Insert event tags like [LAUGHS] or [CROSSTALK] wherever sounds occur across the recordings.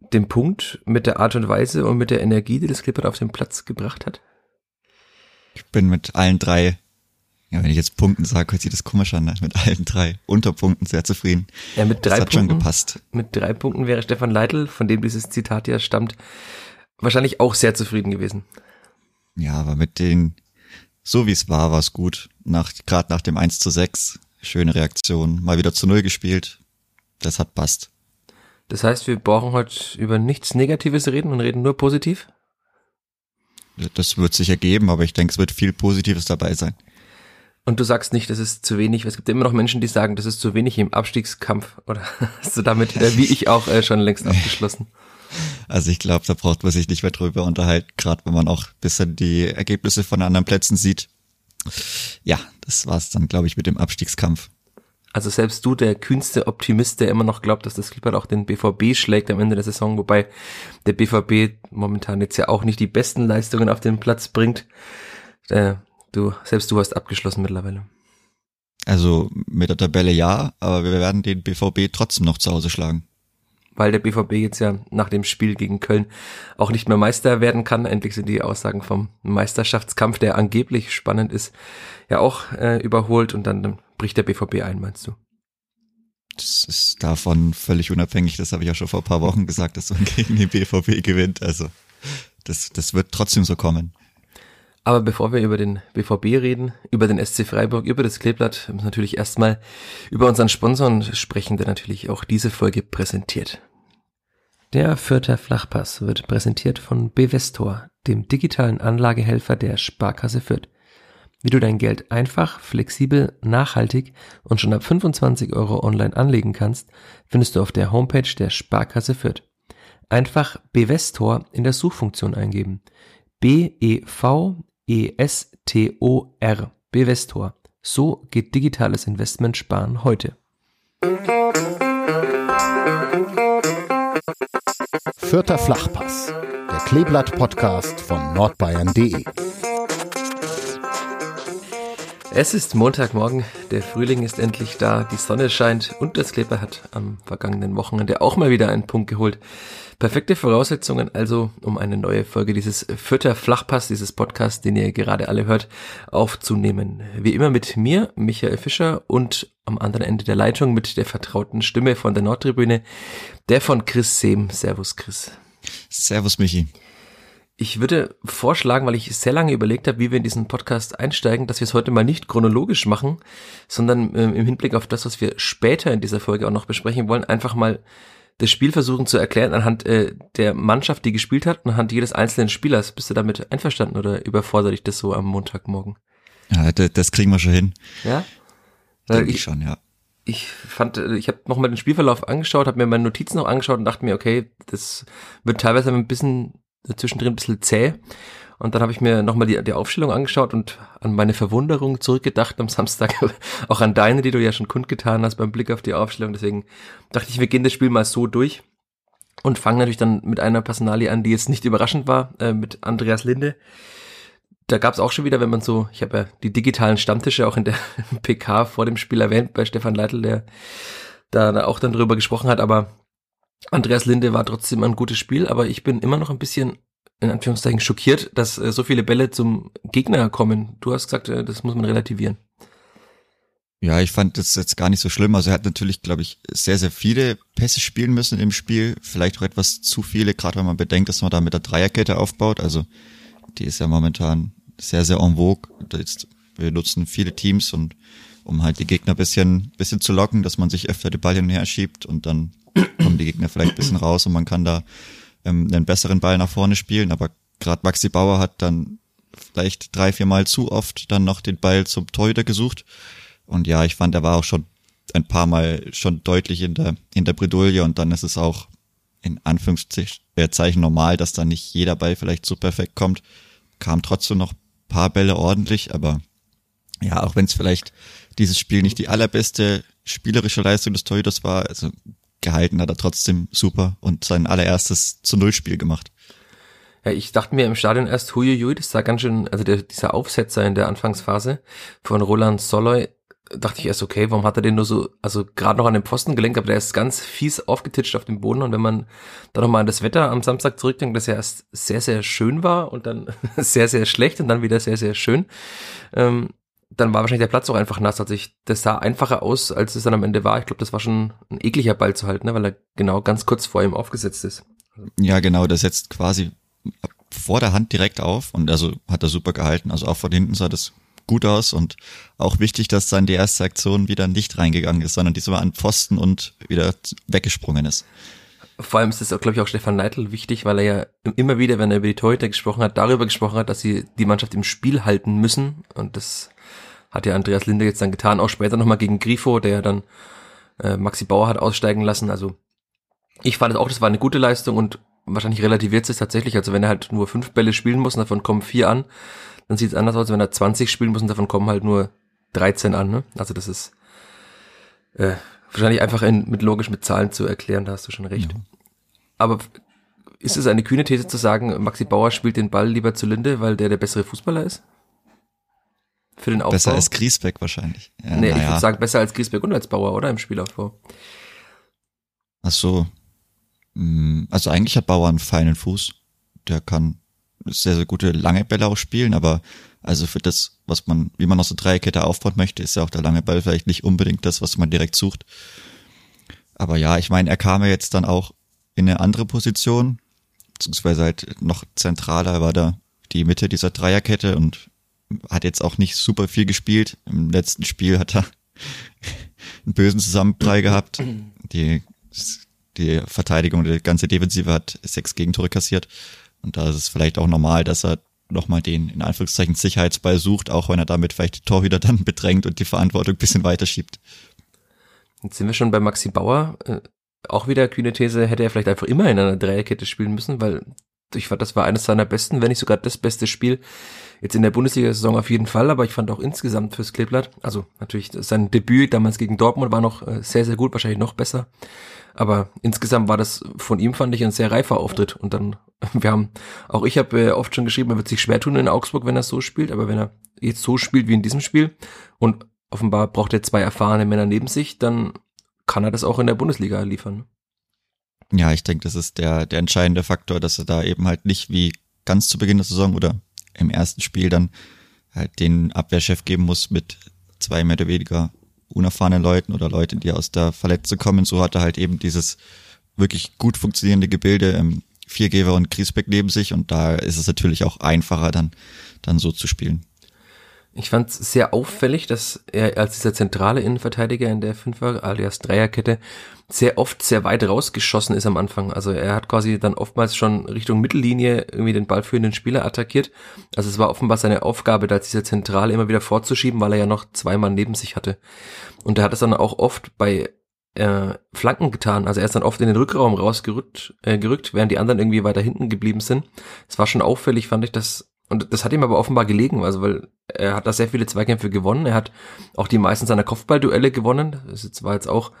dem Punkt, mit der Art und Weise und mit der Energie, die das Clippert auf den Platz gebracht hat? Ich bin mit allen drei, ja, wenn ich jetzt Punkten sage, hört sich das komisch an, ne? mit allen drei Unterpunkten sehr zufrieden. Ja, mit drei das hat Punkten, schon gepasst. Mit drei Punkten wäre Stefan Leitl, von dem dieses Zitat ja stammt, wahrscheinlich auch sehr zufrieden gewesen. Ja, aber mit den, so wie es war, war es gut. Nach, gerade nach dem 1 zu 6, schöne Reaktion, mal wieder zu Null gespielt. Das hat passt. Das heißt, wir brauchen heute über nichts Negatives reden und reden nur positiv? Das wird sich ergeben, aber ich denke, es wird viel Positives dabei sein. Und du sagst nicht, das ist zu wenig. Es gibt immer noch Menschen, die sagen, das ist zu wenig im Abstiegskampf. Oder [LAUGHS] hast du damit, äh, wie ich auch, äh, schon längst abgeschlossen? Also ich glaube, da braucht man sich nicht mehr drüber unterhalten, gerade wenn man auch bisschen die Ergebnisse von anderen Plätzen sieht. Ja, das war's dann, glaube ich, mit dem Abstiegskampf. Also selbst du, der kühnste Optimist, der immer noch glaubt, dass das Clippert auch den BVB schlägt am Ende der Saison, wobei der BVB momentan jetzt ja auch nicht die besten Leistungen auf den Platz bringt. Äh, du, selbst du hast abgeschlossen mittlerweile. Also mit der Tabelle ja, aber wir werden den BVB trotzdem noch zu Hause schlagen. Weil der BVB jetzt ja nach dem Spiel gegen Köln auch nicht mehr Meister werden kann. Endlich sind die Aussagen vom Meisterschaftskampf, der angeblich spannend ist, ja auch äh, überholt und dann, bricht der BVB ein, meinst du? Das ist davon völlig unabhängig. Das habe ich ja schon vor ein paar Wochen gesagt, dass man [LAUGHS] gegen den BVB gewinnt. Also das, das wird trotzdem so kommen. Aber bevor wir über den BVB reden, über den SC Freiburg, über das Kleeblatt, müssen wir natürlich erstmal über unseren Sponsoren sprechen, der natürlich auch diese Folge präsentiert. Der Fürther Flachpass wird präsentiert von Bevestor, dem digitalen Anlagehelfer der Sparkasse Fürth. Wie du dein Geld einfach, flexibel, nachhaltig und schon ab 25 Euro online anlegen kannst, findest du auf der Homepage der Sparkasse Fürth. Einfach Bevestor in der Suchfunktion eingeben. B-E-V-E-S-T-O-R. Bevestor. So geht digitales Investment sparen heute. Vierter Flachpass, der Kleeblatt-Podcast von nordbayern.de. Es ist Montagmorgen, der Frühling ist endlich da, die Sonne scheint und das Kleber hat am vergangenen Wochenende auch mal wieder einen Punkt geholt. Perfekte Voraussetzungen also, um eine neue Folge dieses Vierter Flachpass, dieses Podcast, den ihr gerade alle hört, aufzunehmen. Wie immer mit mir, Michael Fischer und am anderen Ende der Leitung mit der vertrauten Stimme von der Nordtribüne, der von Chris Sehm. Servus Chris. Servus Michi. Ich würde vorschlagen, weil ich sehr lange überlegt habe, wie wir in diesen Podcast einsteigen, dass wir es heute mal nicht chronologisch machen, sondern äh, im Hinblick auf das, was wir später in dieser Folge auch noch besprechen wollen, einfach mal das Spiel versuchen zu erklären anhand äh, der Mannschaft, die gespielt hat, und anhand jedes einzelnen Spielers. Bist du damit einverstanden oder überfordert dich das so am Montagmorgen? Ja, das kriegen wir schon hin. Ja? Denke ich, ich schon, ja. Ich fand, äh, ich habe nochmal den Spielverlauf angeschaut, habe mir meine Notizen noch angeschaut und dachte mir, okay, das wird teilweise ein bisschen zwischendrin ein bisschen zäh. Und dann habe ich mir nochmal die, die Aufstellung angeschaut und an meine Verwunderung zurückgedacht am Samstag, [LAUGHS] auch an deine, die du ja schon kundgetan hast beim Blick auf die Aufstellung. Deswegen dachte ich, wir gehen das Spiel mal so durch und fangen natürlich dann mit einer Personalie an, die jetzt nicht überraschend war, äh, mit Andreas Linde. Da gab es auch schon wieder, wenn man so, ich habe ja die digitalen Stammtische auch in der [LAUGHS] PK vor dem Spiel erwähnt bei Stefan Leitl, der da auch dann drüber gesprochen hat, aber Andreas Linde war trotzdem ein gutes Spiel, aber ich bin immer noch ein bisschen in Anführungszeichen schockiert, dass äh, so viele Bälle zum Gegner kommen. Du hast gesagt, äh, das muss man relativieren. Ja, ich fand das jetzt gar nicht so schlimm. Also er hat natürlich, glaube ich, sehr, sehr viele Pässe spielen müssen im Spiel. Vielleicht auch etwas zu viele, gerade wenn man bedenkt, dass man da mit der Dreierkette aufbaut. Also die ist ja momentan sehr, sehr en vogue. Wir nutzen viele Teams und um halt die Gegner bisschen, bisschen zu locken, dass man sich öfter die Ball hin und her schiebt und dann kommen die Gegner vielleicht ein bisschen raus und man kann da ähm, einen besseren Ball nach vorne spielen. Aber gerade Maxi Bauer hat dann vielleicht drei, vier Mal zu oft dann noch den Ball zum Torhüter gesucht. Und ja, ich fand, er war auch schon ein paar Mal schon deutlich in der, in der Bredouille und dann ist es auch in Anführungszeichen normal, dass da nicht jeder Ball vielleicht so perfekt kommt. kam trotzdem noch paar Bälle ordentlich, aber ja, auch wenn es vielleicht dieses Spiel nicht die allerbeste spielerische Leistung des Torhüters war, also gehalten hat er trotzdem super und sein allererstes zu Null Spiel gemacht. Ja, ich dachte mir im Stadion erst, huiuiui, das sah ganz schön, also der, dieser Aufsetzer in der Anfangsphase von Roland Soloy, dachte ich erst, okay, warum hat er den nur so, also gerade noch an den Pfosten gelenkt, aber der ist ganz fies aufgetitscht auf dem Boden und wenn man dann nochmal an das Wetter am Samstag zurückdenkt, das ja erst sehr, sehr schön war und dann [LAUGHS] sehr, sehr schlecht und dann wieder sehr, sehr schön, ähm, dann war wahrscheinlich der Platz auch einfach nass. Also ich, das sah einfacher aus, als es dann am Ende war. Ich glaube, das war schon ein ekliger Ball zu halten, ne, weil er genau ganz kurz vor ihm aufgesetzt ist. Ja, genau, das setzt quasi vor der Hand direkt auf und also hat er super gehalten. Also auch von hinten sah das gut aus und auch wichtig, dass dann die erste Aktion wieder nicht reingegangen ist, sondern diesmal an Pfosten und wieder weggesprungen ist. Vor allem ist es, glaube ich, auch Stefan Neidl wichtig, weil er ja immer wieder, wenn er über die Torhüter gesprochen hat, darüber gesprochen hat, dass sie die Mannschaft im Spiel halten müssen. Und das hat ja Andreas Linde jetzt dann getan, auch später nochmal gegen Grifo, der dann äh, Maxi Bauer hat aussteigen lassen. Also ich fand es auch, das war eine gute Leistung und wahrscheinlich relativiert es tatsächlich. Also wenn er halt nur fünf Bälle spielen muss und davon kommen vier an, dann sieht es anders aus, wenn er 20 spielen muss und davon kommen halt nur 13 an. Ne? Also das ist äh, wahrscheinlich einfach in, mit logisch mit Zahlen zu erklären, da hast du schon recht. Ja. Aber ist es eine kühne These zu sagen, Maxi Bauer spielt den Ball lieber zu Linde, weil der der bessere Fußballer ist? Für den Aufbau? Besser als Griesbeck wahrscheinlich. Ja, nee, ich würde sagen besser als Griesbeck und als Bauer, oder? Im Spielaufbau. Ach so. Hm, also eigentlich hat Bauer einen feinen Fuß. Der kann sehr, sehr gute lange Bälle auch spielen, aber also für das, was man, wie man aus der Dreierkette aufbauen möchte, ist ja auch der lange Ball vielleicht nicht unbedingt das, was man direkt sucht. Aber ja, ich meine, er kam ja jetzt dann auch in eine andere Position, beziehungsweise halt noch zentraler war da die Mitte dieser Dreierkette und hat jetzt auch nicht super viel gespielt. Im letzten Spiel hat er [LAUGHS] einen bösen Zusammenprall gehabt. Die, die Verteidigung, die ganze Defensive hat sechs Gegentore kassiert. Und da ist es vielleicht auch normal, dass er nochmal den, in Anführungszeichen, Sicherheitsball sucht, auch wenn er damit vielleicht die Torhüter dann [LAUGHS] bedrängt und die Verantwortung ein bisschen weiterschiebt. Jetzt sind wir schon bei Maxi Bauer. Äh, auch wieder kühne These, hätte er vielleicht einfach immer in einer Dreierkette spielen müssen, weil ich fand, das war eines seiner besten, wenn nicht sogar das beste Spiel jetzt in der Bundesliga-Saison auf jeden Fall, aber ich fand auch insgesamt fürs Kleeblatt, also natürlich sein Debüt damals gegen Dortmund war noch äh, sehr, sehr gut, wahrscheinlich noch besser. Aber insgesamt war das von ihm, fand ich, ein sehr reifer Auftritt. Und dann, [LAUGHS] wir haben, auch ich habe äh, oft schon geschrieben, er wird sich schwer tun in Augsburg, wenn er so spielt, aber wenn er jetzt so spielt wie in diesem Spiel und offenbar braucht er zwei erfahrene Männer neben sich, dann kann er das auch in der Bundesliga liefern. Ja, ich denke, das ist der, der entscheidende Faktor, dass er da eben halt nicht wie ganz zu Beginn der Saison oder im ersten Spiel dann halt den Abwehrchef geben muss mit zwei mehr oder weniger unerfahrenen Leuten oder Leuten, die aus der Verletzung kommen. So hat er halt eben dieses wirklich gut funktionierende Gebilde ähm, Viergeber und Griesbeck neben sich und da ist es natürlich auch einfacher dann, dann so zu spielen. Ich fand es sehr auffällig, dass er als dieser zentrale Innenverteidiger in der Fünfer alias Dreierkette sehr oft sehr weit rausgeschossen ist am Anfang. Also er hat quasi dann oftmals schon Richtung Mittellinie irgendwie den ballführenden Spieler attackiert. Also es war offenbar seine Aufgabe, da dieser Zentrale immer wieder vorzuschieben, weil er ja noch zweimal neben sich hatte. Und er hat es dann auch oft bei äh, Flanken getan. Also er ist dann oft in den Rückraum rausgerückt, äh, gerückt, während die anderen irgendwie weiter hinten geblieben sind. Es war schon auffällig, fand ich, dass und das hat ihm aber offenbar gelegen, also weil er hat da sehr viele Zweikämpfe gewonnen. Er hat auch die meisten seiner Kopfballduelle gewonnen. Das war jetzt auch,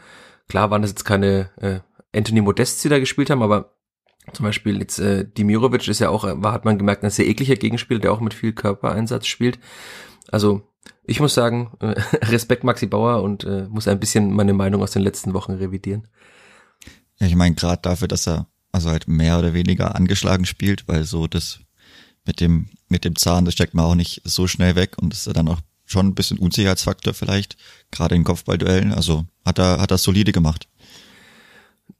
klar waren das jetzt keine äh, Anthony Modest, die da gespielt haben, aber zum Beispiel jetzt äh, Dimirovic ist ja auch, war, hat man gemerkt, ein sehr ekliger Gegenspieler, der auch mit viel Körpereinsatz spielt. Also ich muss sagen, äh, [LAUGHS] Respekt Maxi Bauer und äh, muss ein bisschen meine Meinung aus den letzten Wochen revidieren. Ja, ich meine gerade dafür, dass er also halt mehr oder weniger angeschlagen spielt, weil so das mit dem, mit dem Zahn, das steckt man auch nicht so schnell weg und ist dann auch schon ein bisschen Unsicherheitsfaktor vielleicht, gerade in Kopfballduellen. Also hat er, hat er solide gemacht.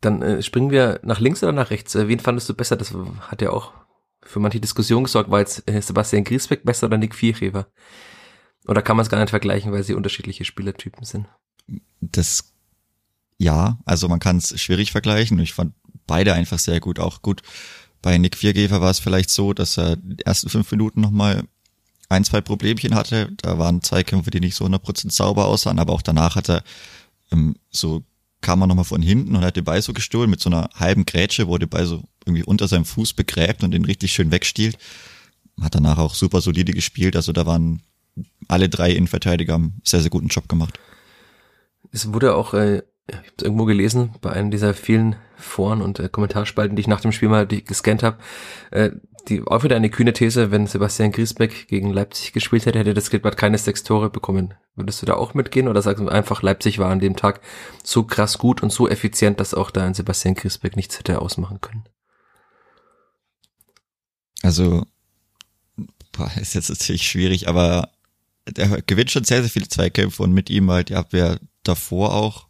Dann äh, springen wir nach links oder nach rechts. Äh, wen fandest du besser? Das hat ja auch für manche Diskussion gesorgt. War jetzt äh, Sebastian Griesbeck besser oder Nick Vierheber? Oder kann man es gar nicht vergleichen, weil sie unterschiedliche Spielertypen sind? Das ja, also man kann es schwierig vergleichen. Ich fand beide einfach sehr gut. Auch gut bei Nick Viergefer war es vielleicht so, dass er die ersten fünf Minuten nochmal ein, zwei Problemchen hatte. Da waren Zweikämpfe, die nicht so 100% sauber aussahen, aber auch danach hat er ähm, so kam er nochmal von hinten und hat den Ball so gestohlen mit so einer halben Grätsche, der Ball so irgendwie unter seinem Fuß begräbt und den richtig schön wegstiehlt. hat danach auch super solide gespielt. Also da waren alle drei Innenverteidiger haben sehr, sehr guten Job gemacht. Es wurde auch, äh, ich habe irgendwo gelesen, bei einem dieser vielen Foren und äh, Kommentarspalten, die ich nach dem Spiel mal gescannt habe, äh, die auch wieder eine kühne These, wenn Sebastian Griesbeck gegen Leipzig gespielt hätte, hätte das Klippert keine sechs Tore bekommen. Würdest du da auch mitgehen oder sagst du einfach, Leipzig war an dem Tag so krass gut und so effizient, dass auch da ein Sebastian Griesbeck nichts hätte ausmachen können? Also, boah, ist jetzt natürlich schwierig, aber der gewinnt schon sehr, sehr viele Zweikämpfe und mit ihm halt die Abwehr davor auch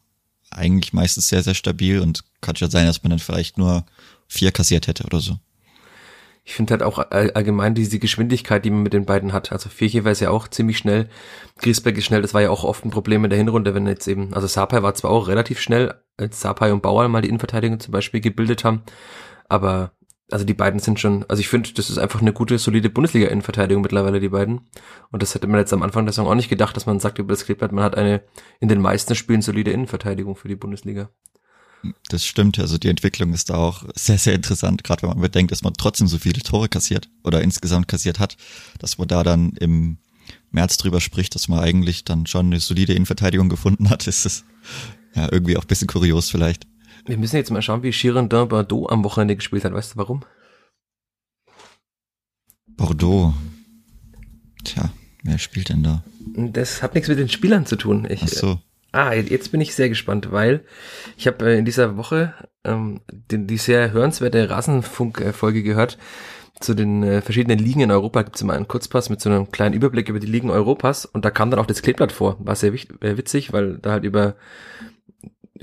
eigentlich meistens sehr, sehr stabil und kann schon sein, dass man dann vielleicht nur vier kassiert hätte oder so. Ich finde halt auch allgemein diese Geschwindigkeit, die man mit den beiden hat. Also Vierche war es ja auch ziemlich schnell. Griesbeck ist schnell. Das war ja auch oft ein Problem in der Hinrunde, wenn jetzt eben, also Sapai war zwar auch relativ schnell, als Sapai und Bauer mal die Innenverteidigung zum Beispiel gebildet haben. Aber also die beiden sind schon, also ich finde, das ist einfach eine gute, solide Bundesliga-Innenverteidigung mittlerweile, die beiden. Und das hätte man jetzt am Anfang der Saison auch nicht gedacht, dass man sagt über das Kleeblatt, man hat eine in den meisten Spielen solide Innenverteidigung für die Bundesliga. Das stimmt, also die Entwicklung ist da auch sehr, sehr interessant, gerade wenn man bedenkt, dass man trotzdem so viele Tore kassiert oder insgesamt kassiert hat, dass man da dann im März drüber spricht, dass man eigentlich dann schon eine solide Innenverteidigung gefunden hat, [LAUGHS] ist es ja irgendwie auch bisschen kurios vielleicht. Wir müssen jetzt mal schauen, wie Girondin Bordeaux am Wochenende gespielt hat. Weißt du warum? Bordeaux. Tja, wer spielt denn da? Das hat nichts mit den Spielern zu tun. Ich, Ach so. Ah, jetzt bin ich sehr gespannt, weil ich habe äh, in dieser Woche ähm, die, die sehr hörenswerte Rasenfunk-Folge gehört zu den äh, verschiedenen Ligen in Europa. Gibt es immer einen Kurzpass mit so einem kleinen Überblick über die Ligen Europas und da kam dann auch das Kleeblatt vor. War sehr äh, witzig, weil da halt über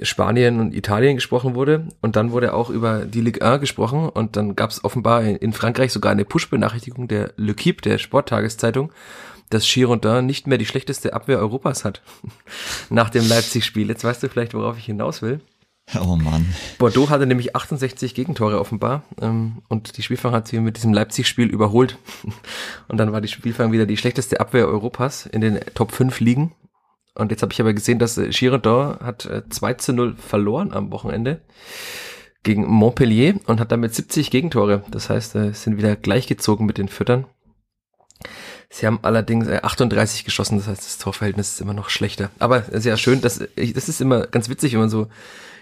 Spanien und Italien gesprochen wurde und dann wurde auch über die Ligue 1 gesprochen und dann gab es offenbar in Frankreich sogar eine Push-Benachrichtigung der L'Equipe, der Sporttageszeitung, dass Girondin nicht mehr die schlechteste Abwehr Europas hat [LAUGHS] nach dem Leipzig-Spiel. Jetzt weißt du vielleicht, worauf ich hinaus will. Oh Mann. Bordeaux hatte nämlich 68 Gegentore offenbar ähm, und die Spielfang hat sie mit diesem Leipzig-Spiel überholt. [LAUGHS] und dann war die Spielfang wieder die schlechteste Abwehr Europas in den Top 5 Ligen und jetzt habe ich aber gesehen, dass äh, Girardin hat äh, 2 zu 0 verloren am Wochenende gegen Montpellier und hat damit 70 Gegentore. Das heißt, äh, sind wieder gleichgezogen mit den Füttern. Sie haben allerdings äh, 38 geschossen, das heißt, das Torverhältnis ist immer noch schlechter. Aber sehr schön, das, das ist immer ganz witzig, wenn man so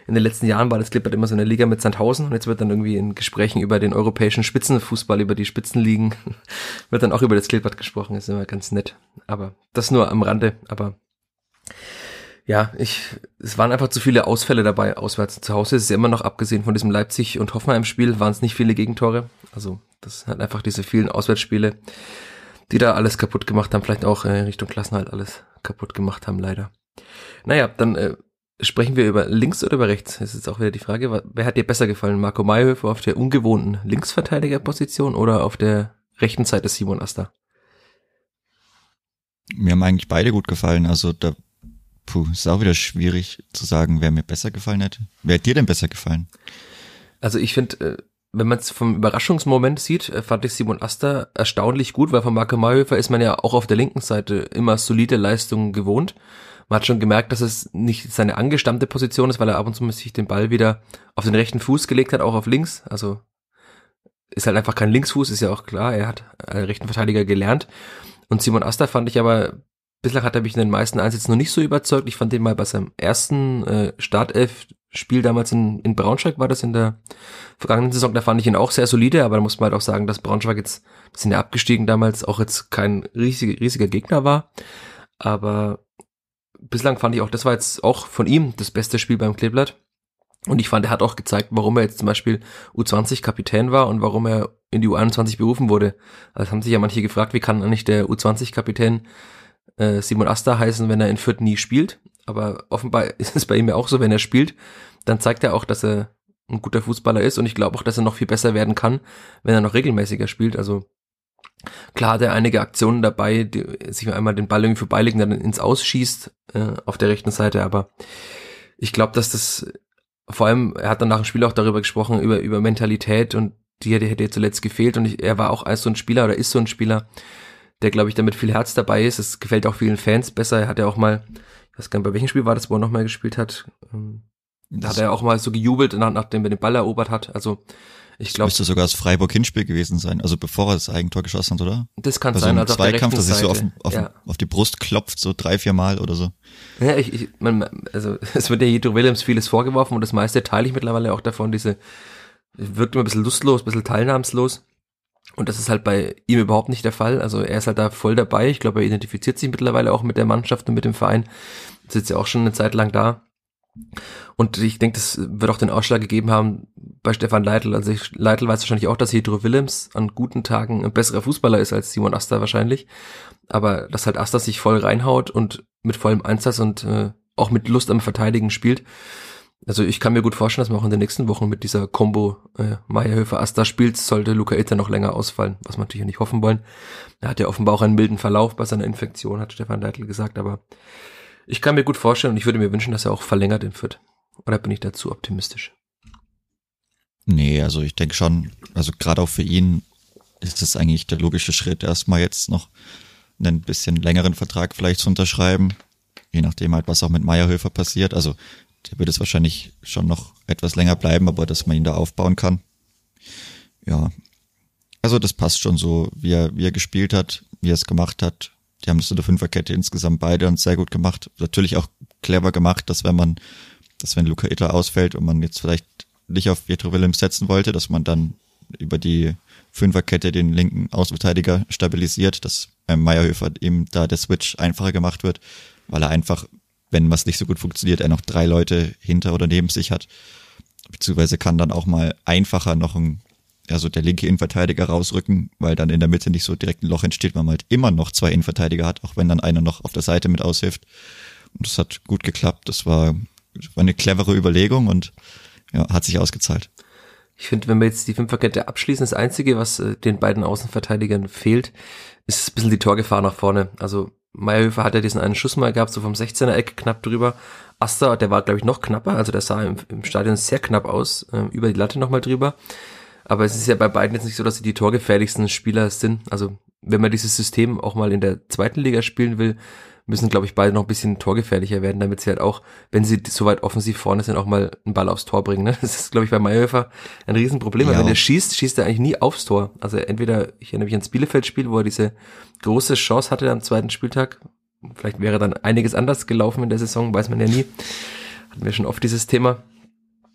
in den letzten Jahren war das Klippert immer so eine Liga mit Sandhausen und jetzt wird dann irgendwie in Gesprächen über den europäischen Spitzenfußball, über die Spitzenligen, [LAUGHS] wird dann auch über das Klippert gesprochen, ist immer ganz nett. Aber das nur am Rande, aber ja, ich, es waren einfach zu viele Ausfälle dabei auswärts. Zu Hause ist es ja immer noch, abgesehen von diesem Leipzig- und Hoffenheim-Spiel, waren es nicht viele Gegentore. Also, das hat einfach diese vielen Auswärtsspiele, die da alles kaputt gemacht haben, vielleicht auch äh, Richtung Klassen halt alles kaputt gemacht haben, leider. Naja, dann äh, sprechen wir über links oder über rechts. Das ist jetzt auch wieder die Frage, wer hat dir besser gefallen? Marco Mayhöfer auf der ungewohnten Linksverteidigerposition oder auf der rechten Seite Simon Asta? Mir haben eigentlich beide gut gefallen. Also da Puh, ist auch wieder schwierig zu sagen, wer mir besser gefallen hätte. Wer hat dir denn besser gefallen? Also ich finde, äh, wenn man es vom Überraschungsmoment sieht, äh, fand ich Simon Asta erstaunlich gut, weil von Marco Mayhöfer ist man ja auch auf der linken Seite immer solide Leistungen gewohnt. Man hat schon gemerkt, dass es nicht seine angestammte Position ist, weil er ab und zu sich den Ball wieder auf den rechten Fuß gelegt hat, auch auf links. Also ist halt einfach kein Linksfuß, ist ja auch klar. Er hat einen rechten Verteidiger gelernt. Und Simon Asta fand ich aber Bislang hat er mich in den meisten Einsätzen noch nicht so überzeugt. Ich fand den mal bei seinem ersten äh, Startelf-Spiel damals in, in Braunschweig, war das in der vergangenen Saison, da fand ich ihn auch sehr solide, aber da muss man halt auch sagen, dass Braunschweig jetzt, sind ja abgestiegen damals, auch jetzt kein riesig, riesiger Gegner war. Aber bislang fand ich auch, das war jetzt auch von ihm das beste Spiel beim Kleeblatt. Und ich fand, er hat auch gezeigt, warum er jetzt zum Beispiel U20-Kapitän war und warum er in die U21 berufen wurde. Also haben sich ja manche gefragt, wie kann eigentlich der U20-Kapitän äh, Simon Asta heißen, wenn er in Fürth nie spielt. Aber offenbar [LAUGHS] ist es bei ihm ja auch so, wenn er spielt, dann zeigt er auch, dass er ein guter Fußballer ist und ich glaube auch, dass er noch viel besser werden kann, wenn er noch regelmäßiger spielt. Also klar hat er einige Aktionen dabei, die sich einmal den Ball irgendwie vorbeilegen, dann ins Ausschießt äh, auf der rechten Seite, aber ich glaube, dass das vor allem, er hat dann nach dem Spiel auch darüber gesprochen, über, über Mentalität und die hätte, hätte zuletzt gefehlt und ich, er war auch als so ein Spieler oder ist so ein Spieler, der, glaube ich, damit viel Herz dabei ist. Es gefällt auch vielen Fans besser. Er hat ja auch mal, ich weiß gar nicht, bei welchem Spiel war das, wo er nochmal gespielt hat. Ähm, da hat er auch mal so gejubelt, nach, nachdem er den Ball erobert hat. Also Ich glaube, müsste sogar das Freiburg Hinspiel gewesen sein, also bevor er das Eigentor geschossen hat, oder? Das kann also sein, also Zweikampf, dass er rechten so auf, auf, ja. auf die Brust klopft, so drei, vier Mal oder so. Ja, ich, ich man, also [LAUGHS] es wird ja Jedro Willems vieles vorgeworfen und das meiste teile ich mittlerweile auch davon, diese wirkt immer ein bisschen lustlos, ein bisschen teilnahmslos. Und das ist halt bei ihm überhaupt nicht der Fall. Also er ist halt da voll dabei. Ich glaube, er identifiziert sich mittlerweile auch mit der Mannschaft und mit dem Verein. Sitzt ja auch schon eine Zeit lang da. Und ich denke, das wird auch den Ausschlag gegeben haben bei Stefan Leitl. Also ich, Leitl weiß wahrscheinlich auch, dass Hedro Willems an guten Tagen ein besserer Fußballer ist als Simon Asta wahrscheinlich. Aber dass halt Asta sich voll reinhaut und mit vollem Einsatz und äh, auch mit Lust am Verteidigen spielt. Also ich kann mir gut vorstellen, dass man auch in den nächsten Wochen mit dieser Combo äh, Meierhöfer Asta spielt, sollte Luca Itter noch länger ausfallen, was wir natürlich nicht hoffen wollen. Er hat ja offenbar auch einen milden Verlauf bei seiner Infektion, hat Stefan Leitl gesagt, aber ich kann mir gut vorstellen und ich würde mir wünschen, dass er auch verlängert in Fürth. Oder bin ich dazu optimistisch? Nee, also ich denke schon, also gerade auch für ihn ist es eigentlich der logische Schritt, erstmal jetzt noch einen bisschen längeren Vertrag vielleicht zu unterschreiben, je nachdem halt, was auch mit Meierhöfer passiert. Also der wird es wahrscheinlich schon noch etwas länger bleiben, aber dass man ihn da aufbauen kann. Ja, also das passt schon so, wie er, wie er gespielt hat, wie er es gemacht hat. Die haben das in der Fünferkette insgesamt beide und sehr gut gemacht. Natürlich auch clever gemacht, dass wenn man, dass wenn Luca Itter ausfällt und man jetzt vielleicht nicht auf Pietro Willems setzen wollte, dass man dann über die Fünferkette den linken Außenverteidiger stabilisiert, dass beim Meierhöfer eben da der Switch einfacher gemacht wird, weil er einfach, wenn was nicht so gut funktioniert, er noch drei Leute hinter oder neben sich hat. Beziehungsweise kann dann auch mal einfacher noch ein, also der linke Innenverteidiger rausrücken, weil dann in der Mitte nicht so direkt ein Loch entsteht, weil man halt immer noch zwei Innenverteidiger hat, auch wenn dann einer noch auf der Seite mit aushilft. Und das hat gut geklappt. Das war, war eine clevere Überlegung und ja, hat sich ausgezahlt. Ich finde, wenn wir jetzt die Fünferkette abschließen, das Einzige, was äh, den beiden Außenverteidigern fehlt, ist ein bisschen die Torgefahr nach vorne. Also Meyerhöfer hat ja diesen einen Schuss mal gehabt, so vom 16er Eck knapp drüber. Asta, der war, glaube ich, noch knapper, also der sah im, im Stadion sehr knapp aus, äh, über die Latte nochmal drüber. Aber es ist ja bei beiden jetzt nicht so, dass sie die torgefährlichsten Spieler sind. Also wenn man dieses System auch mal in der zweiten Liga spielen will, müssen, glaube ich, beide noch ein bisschen torgefährlicher werden, damit sie halt auch, wenn sie so weit offensiv vorne sind, auch mal einen Ball aufs Tor bringen. Ne? [LAUGHS] Das ist, glaube ich, bei Mayhofer ein Riesenproblem. Ja. Wenn er schießt, schießt er eigentlich nie aufs Tor. Also entweder, ich erinnere mich ans Bielefeld-Spiel, wo er diese große Chance hatte am zweiten Spieltag. Vielleicht wäre dann einiges anders gelaufen in der Saison, weiß man ja nie. Hatten wir schon oft dieses Thema.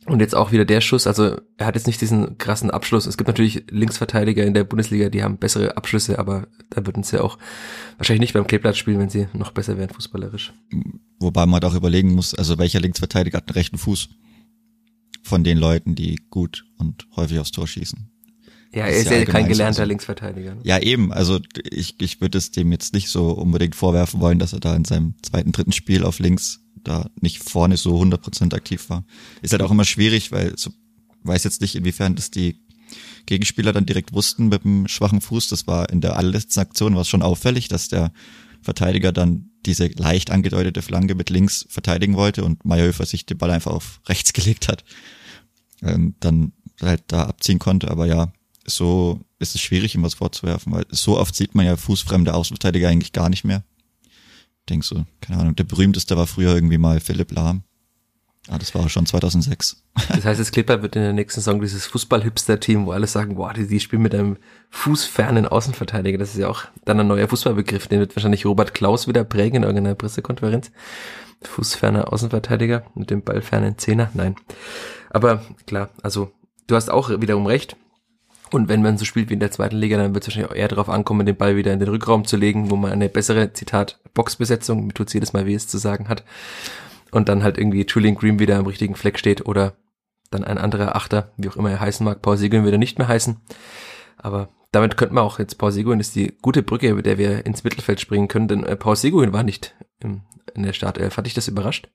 Und jetzt auch wieder der Schuss, also er hat jetzt nicht diesen krassen Abschluss. Es gibt natürlich Linksverteidiger in der Bundesliga, die haben bessere Abschlüsse, aber da würden sie auch wahrscheinlich nicht beim Kleeblatt spielen, wenn sie noch besser wären fußballerisch. Wobei man auch überlegen muss, also welcher Linksverteidiger hat einen rechten Fuß von den Leuten, die gut und häufig aufs Tor schießen. Ja, er ist ja, kein gelernter also, Linksverteidiger. Ne? Ja, eben. Also ich, ich würde es dem jetzt nicht so unbedingt vorwerfen wollen, dass er da in seinem zweiten, dritten Spiel auf links da nicht vorne so 100% aktiv war. Ist halt auch immer schwierig, weil so weiß jetzt nicht, inwiefern das die Gegenspieler dann direkt wussten mit dem schwachen Fuß. Das war in der allerletzten Aktion war es schon auffällig, dass der Verteidiger dann diese leicht angedeutete Flanke mit links verteidigen wollte und Meyerhöfer sich den Ball einfach auf rechts gelegt hat. Und dann halt da abziehen konnte. Aber ja, so ist es schwierig, ihm was vorzuwerfen, weil so oft sieht man ja fußfremde Außenverteidiger eigentlich gar nicht mehr denkst du, keine Ahnung, der berühmteste war früher irgendwie mal Philipp Lahm. Ah, das war schon 2006. Das heißt, es Clipper wird in der nächsten Saison dieses Fußball-Hipster-Team, wo alle sagen, boah, die, die spielen mit einem fußfernen Außenverteidiger. Das ist ja auch dann ein neuer Fußballbegriff. Den wird wahrscheinlich Robert Klaus wieder prägen in irgendeiner Pressekonferenz. Fußferner Außenverteidiger mit dem ballfernen Zehner. Nein. Aber klar, also du hast auch wiederum recht. Und wenn man so spielt wie in der zweiten Liga, dann wird es wahrscheinlich auch eher darauf ankommen, den Ball wieder in den Rückraum zu legen, wo man eine bessere, Zitat, Boxbesetzung, mir tut's jedes Mal weh, es zu sagen hat. Und dann halt irgendwie Trilling Green wieder am richtigen Fleck steht oder dann ein anderer Achter, wie auch immer er heißen mag, Paul Seguin würde nicht mehr heißen. Aber damit könnte man auch jetzt Paul Seguin ist die gute Brücke, mit der wir ins Mittelfeld springen können, denn äh, Paul Seguin war nicht in der Startelf. Hat dich das überrascht?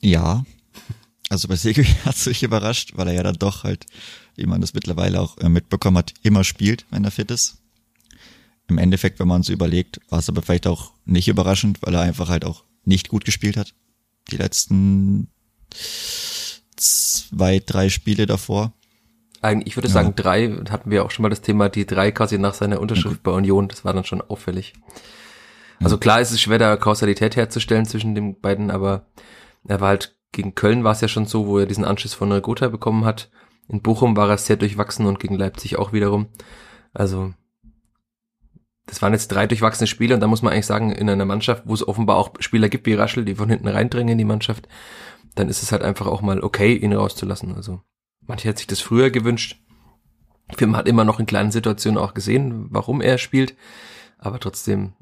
Ja, also bei Segui [LAUGHS] hat es sich überrascht, weil er ja dann doch halt, wie man das mittlerweile auch äh, mitbekommen hat, immer spielt, wenn er fit ist. Im Endeffekt, wenn man so überlegt, war es aber vielleicht auch nicht überraschend, weil er einfach halt auch nicht gut gespielt hat. Die letzten zwei, drei Spiele davor. Eigentlich, ich würde ja. sagen, drei hatten wir auch schon mal das Thema, die drei quasi nach seiner Unterschrift okay. bei Union, das war dann schon auffällig. Also klar ist es schwer, da Kausalität herzustellen zwischen den beiden, aber er war halt gegen Köln war es ja schon so, wo er diesen Anschluss von Regota bekommen hat. In Bochum war er sehr durchwachsen und gegen Leipzig auch wiederum. Also das waren jetzt drei durchwachsene Spiele und da muss man eigentlich sagen, in einer Mannschaft, wo es offenbar auch Spieler gibt wie Raschel, die von hinten reindrängen in die Mannschaft, dann ist es halt einfach auch mal okay, ihn rauszulassen. Also manche hat sich das früher gewünscht. Film hat immer noch in kleinen Situationen auch gesehen, warum er spielt, aber trotzdem,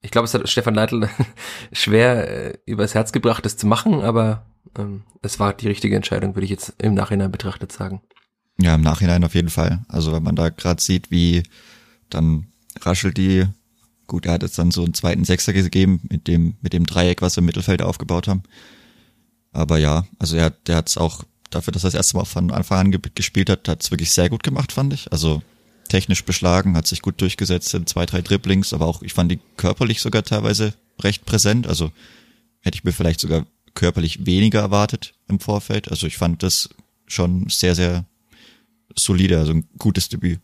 ich glaube, es hat Stefan Leitl [LAUGHS] schwer äh, übers Herz gebracht, das zu machen, aber ähm, es war die richtige Entscheidung, würde ich jetzt im Nachhinein betrachtet sagen. Ja, im Nachhinein auf jeden Fall. Also wenn man da gerade sieht, wie dann raschelt die, gut, er hat jetzt dann so einen zweiten Sechser gegeben mit dem, mit dem Dreieck, was wir im Mittelfeld aufgebaut haben. Aber ja, also er hat, der hat es auch dafür, dass er das erste Mal von Anfang an gespielt hat, hat es wirklich sehr gut gemacht, fand ich. Also technisch beschlagen, hat sich gut durchgesetzt in zwei, drei Dribblings, aber auch, ich fand die körperlich sogar teilweise recht präsent. Also hätte ich mir vielleicht sogar körperlich weniger erwartet im Vorfeld. Also ich fand das schon sehr, sehr solide, also ein gutes Debüt.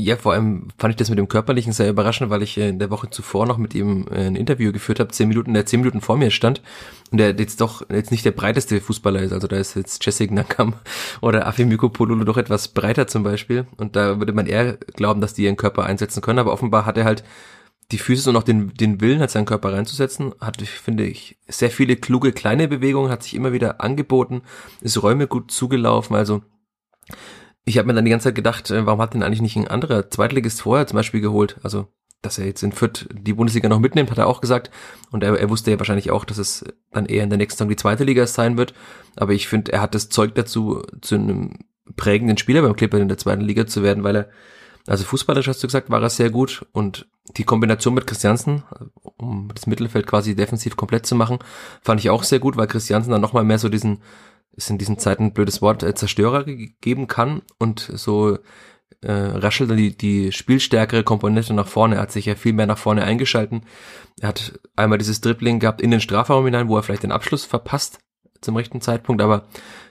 Ja, vor allem fand ich das mit dem Körperlichen sehr überraschend, weil ich äh, in der Woche zuvor noch mit ihm äh, ein Interview geführt habe, zehn Minuten, der zehn Minuten vor mir stand und der jetzt doch jetzt nicht der breiteste Fußballer ist. Also da ist jetzt Jessic Nakam [LAUGHS] oder Afimiko Polulu doch etwas breiter zum Beispiel. Und da würde man eher glauben, dass die ihren Körper einsetzen können, aber offenbar hat er halt die Füße und auch den, den Willen, hat seinen Körper reinzusetzen, hat, finde ich, sehr viele kluge kleine Bewegungen, hat sich immer wieder angeboten, ist Räume gut zugelaufen, also ich habe mir dann die ganze Zeit gedacht, äh, warum hat denn eigentlich nicht ein anderer Zweitligist vorher zum Beispiel geholt? Also, dass er jetzt in Fürth die Bundesliga noch mitnimmt, hat er auch gesagt. Und er, er wusste ja wahrscheinlich auch, dass es dann eher in der nächsten Saison die zweite Liga sein wird. Aber ich finde, er hat das Zeug dazu, zu einem prägenden Spieler beim Clipper in der zweiten Liga zu werden, weil er, also fußballerisch hast du gesagt, war er sehr gut. Und die Kombination mit Christiansen, um das Mittelfeld quasi defensiv komplett zu machen, fand ich auch sehr gut, weil Christiansen dann nochmal mehr so diesen es in diesen Zeiten ein blödes Wort, äh, Zerstörer geben kann und so äh, raschelt die, die spielstärkere Komponente nach vorne. Er hat sich ja viel mehr nach vorne eingeschalten. Er hat einmal dieses Dribbling gehabt in den Strafraum hinein, wo er vielleicht den Abschluss verpasst zum rechten Zeitpunkt, aber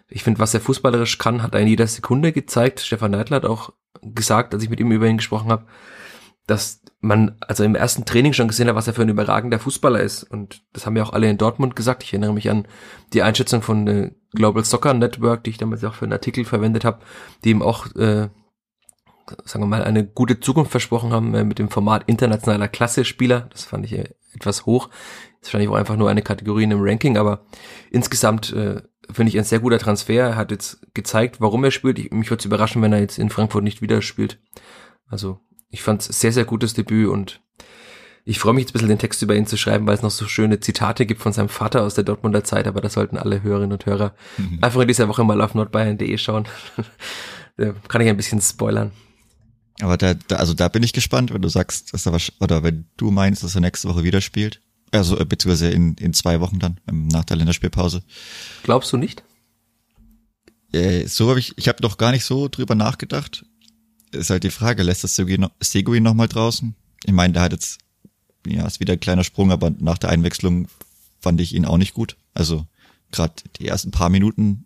ich finde, was er fußballerisch kann, hat er in jeder Sekunde gezeigt. Stefan Neidl hat auch gesagt, als ich mit ihm über ihn gesprochen habe, dass man also im ersten Training schon gesehen hat, was er für ein überragender Fußballer ist. Und das haben ja auch alle in Dortmund gesagt. Ich erinnere mich an die Einschätzung von äh, Global Soccer Network, die ich damals auch für einen Artikel verwendet habe, die ihm auch, äh, sagen wir mal, eine gute Zukunft versprochen haben äh, mit dem Format internationaler Klasse-Spieler. Das fand ich äh, etwas hoch. Wahrscheinlich auch einfach nur eine Kategorie in einem Ranking, aber insgesamt äh, finde ich ein sehr guter Transfer. Er hat jetzt gezeigt, warum er spielt. Ich, mich würde es überraschen, wenn er jetzt in Frankfurt nicht wieder spielt. Also ich fand es sehr, sehr gutes Debüt und ich freue mich jetzt ein bisschen den Text über ihn zu schreiben, weil es noch so schöne Zitate gibt von seinem Vater aus der Dortmunder Zeit, aber das sollten alle Hörerinnen und Hörer mhm. einfach in dieser Woche mal auf nordbayern.de schauen. [LAUGHS] da kann ich ein bisschen spoilern. Aber da, da, also da bin ich gespannt, wenn du sagst, dass er was, oder wenn du meinst, dass er nächste Woche wieder spielt. Also, äh, beziehungsweise in, in zwei Wochen dann, ähm, nach der Länderspielpause. Glaubst du nicht? Äh, so habe ich, ich habe noch gar nicht so drüber nachgedacht ist halt die Frage, lässt das Seguin nochmal draußen? Ich meine, der hat jetzt, ja, ist wieder ein kleiner Sprung, aber nach der Einwechslung fand ich ihn auch nicht gut. Also gerade die ersten paar Minuten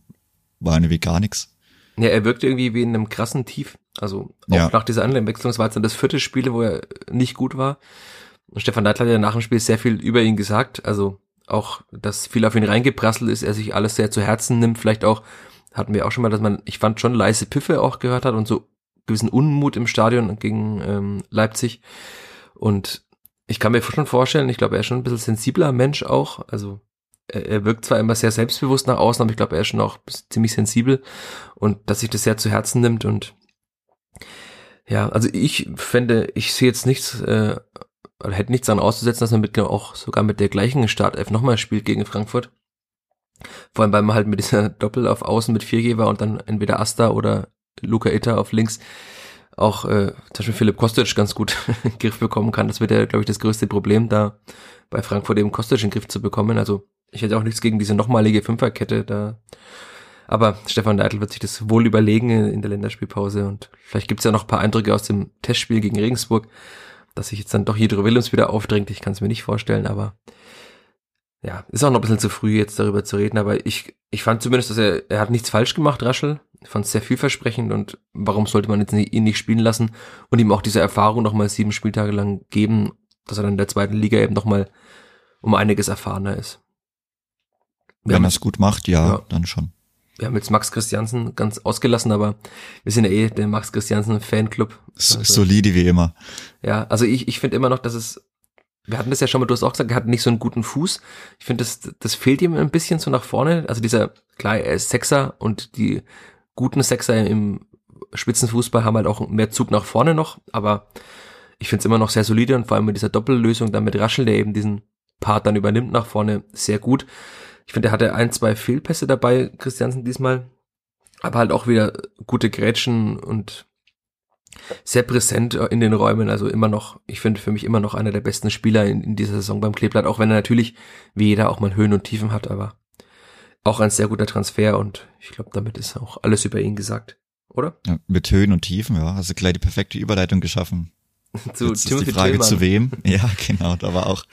waren irgendwie gar nichts. Ja, er wirkte irgendwie wie in einem krassen Tief. Also auch ja. nach dieser Einwechslung war es dann das vierte Spiel, wo er nicht gut war. Stefan Neidl hat ja nach dem Spiel sehr viel über ihn gesagt. Also auch, dass viel auf ihn reingeprasselt ist, er sich alles sehr zu Herzen nimmt. Vielleicht auch, hatten wir auch schon mal, dass man, ich fand schon leise Piffe auch gehört hat und so gewissen Unmut im Stadion gegen ähm, Leipzig. Und ich kann mir schon vorstellen, ich glaube, er ist schon ein bisschen sensibler Mensch auch. Also er, er wirkt zwar immer sehr selbstbewusst nach außen, aber ich glaube, er ist schon auch ziemlich sensibel und dass sich das sehr zu Herzen nimmt. Und ja, also ich fände, ich sehe jetzt nichts, äh, oder hätte nichts daran auszusetzen, dass man mit auch sogar mit der gleichen Startelf nochmal spielt gegen Frankfurt. Vor allem, weil man halt mit dieser [LAUGHS] Doppel auf Außen mit Viergeber und dann entweder Asta oder Luca Itta auf links auch äh, zum Beispiel Philipp Kostic ganz gut [LAUGHS] in den Griff bekommen kann. Das wird ja, glaube ich, das größte Problem, da bei Frankfurt eben Kostic in den Griff zu bekommen. Also ich hätte auch nichts gegen diese nochmalige Fünferkette da. Aber Stefan Leitl wird sich das wohl überlegen in der Länderspielpause und vielleicht gibt's ja noch ein paar Eindrücke aus dem Testspiel gegen Regensburg, dass sich jetzt dann doch Jedro Willems wieder aufdrängt. Ich kann es mir nicht vorstellen, aber ja, ist auch noch ein bisschen zu früh jetzt darüber zu reden, aber ich, ich fand zumindest, dass er, er hat nichts falsch gemacht, Raschel. Ich fand es sehr vielversprechend und warum sollte man jetzt ihn nicht spielen lassen und ihm auch diese Erfahrung nochmal sieben Spieltage lang geben, dass er dann in der zweiten Liga eben nochmal um einiges erfahrener ist. Wenn er es gut macht, ja, ja, dann schon. Wir haben jetzt Max Christiansen ganz ausgelassen, aber wir sind ja eh der Max Christiansen Fanclub. Also, Solide wie immer. Ja, also ich, ich finde immer noch, dass es, wir hatten das ja schon mal, du hast auch gesagt, er hat nicht so einen guten Fuß. Ich finde, das, das fehlt ihm ein bisschen so nach vorne. Also dieser, klar, er ist Sechser und die guten Sechser im Spitzenfußball haben halt auch mehr Zug nach vorne noch, aber ich finde es immer noch sehr solide und vor allem mit dieser Doppellösung dann mit Raschel, der eben diesen Part dann übernimmt nach vorne, sehr gut. Ich finde, er hatte ein, zwei Fehlpässe dabei, Christiansen diesmal, aber halt auch wieder gute Grätschen und sehr präsent in den Räumen, also immer noch, ich finde für mich immer noch einer der besten Spieler in, in dieser Saison beim Kleeblatt, auch wenn er natürlich wie jeder auch mal Höhen und Tiefen hat, aber auch ein sehr guter Transfer und ich glaube, damit ist auch alles über ihn gesagt, oder? Ja, mit Höhen und Tiefen, ja, hast du gleich die perfekte Überleitung geschaffen. [LAUGHS] zu Jetzt Timothy ist die Frage Tillmann. zu wem. [LAUGHS] Ja, genau, da war auch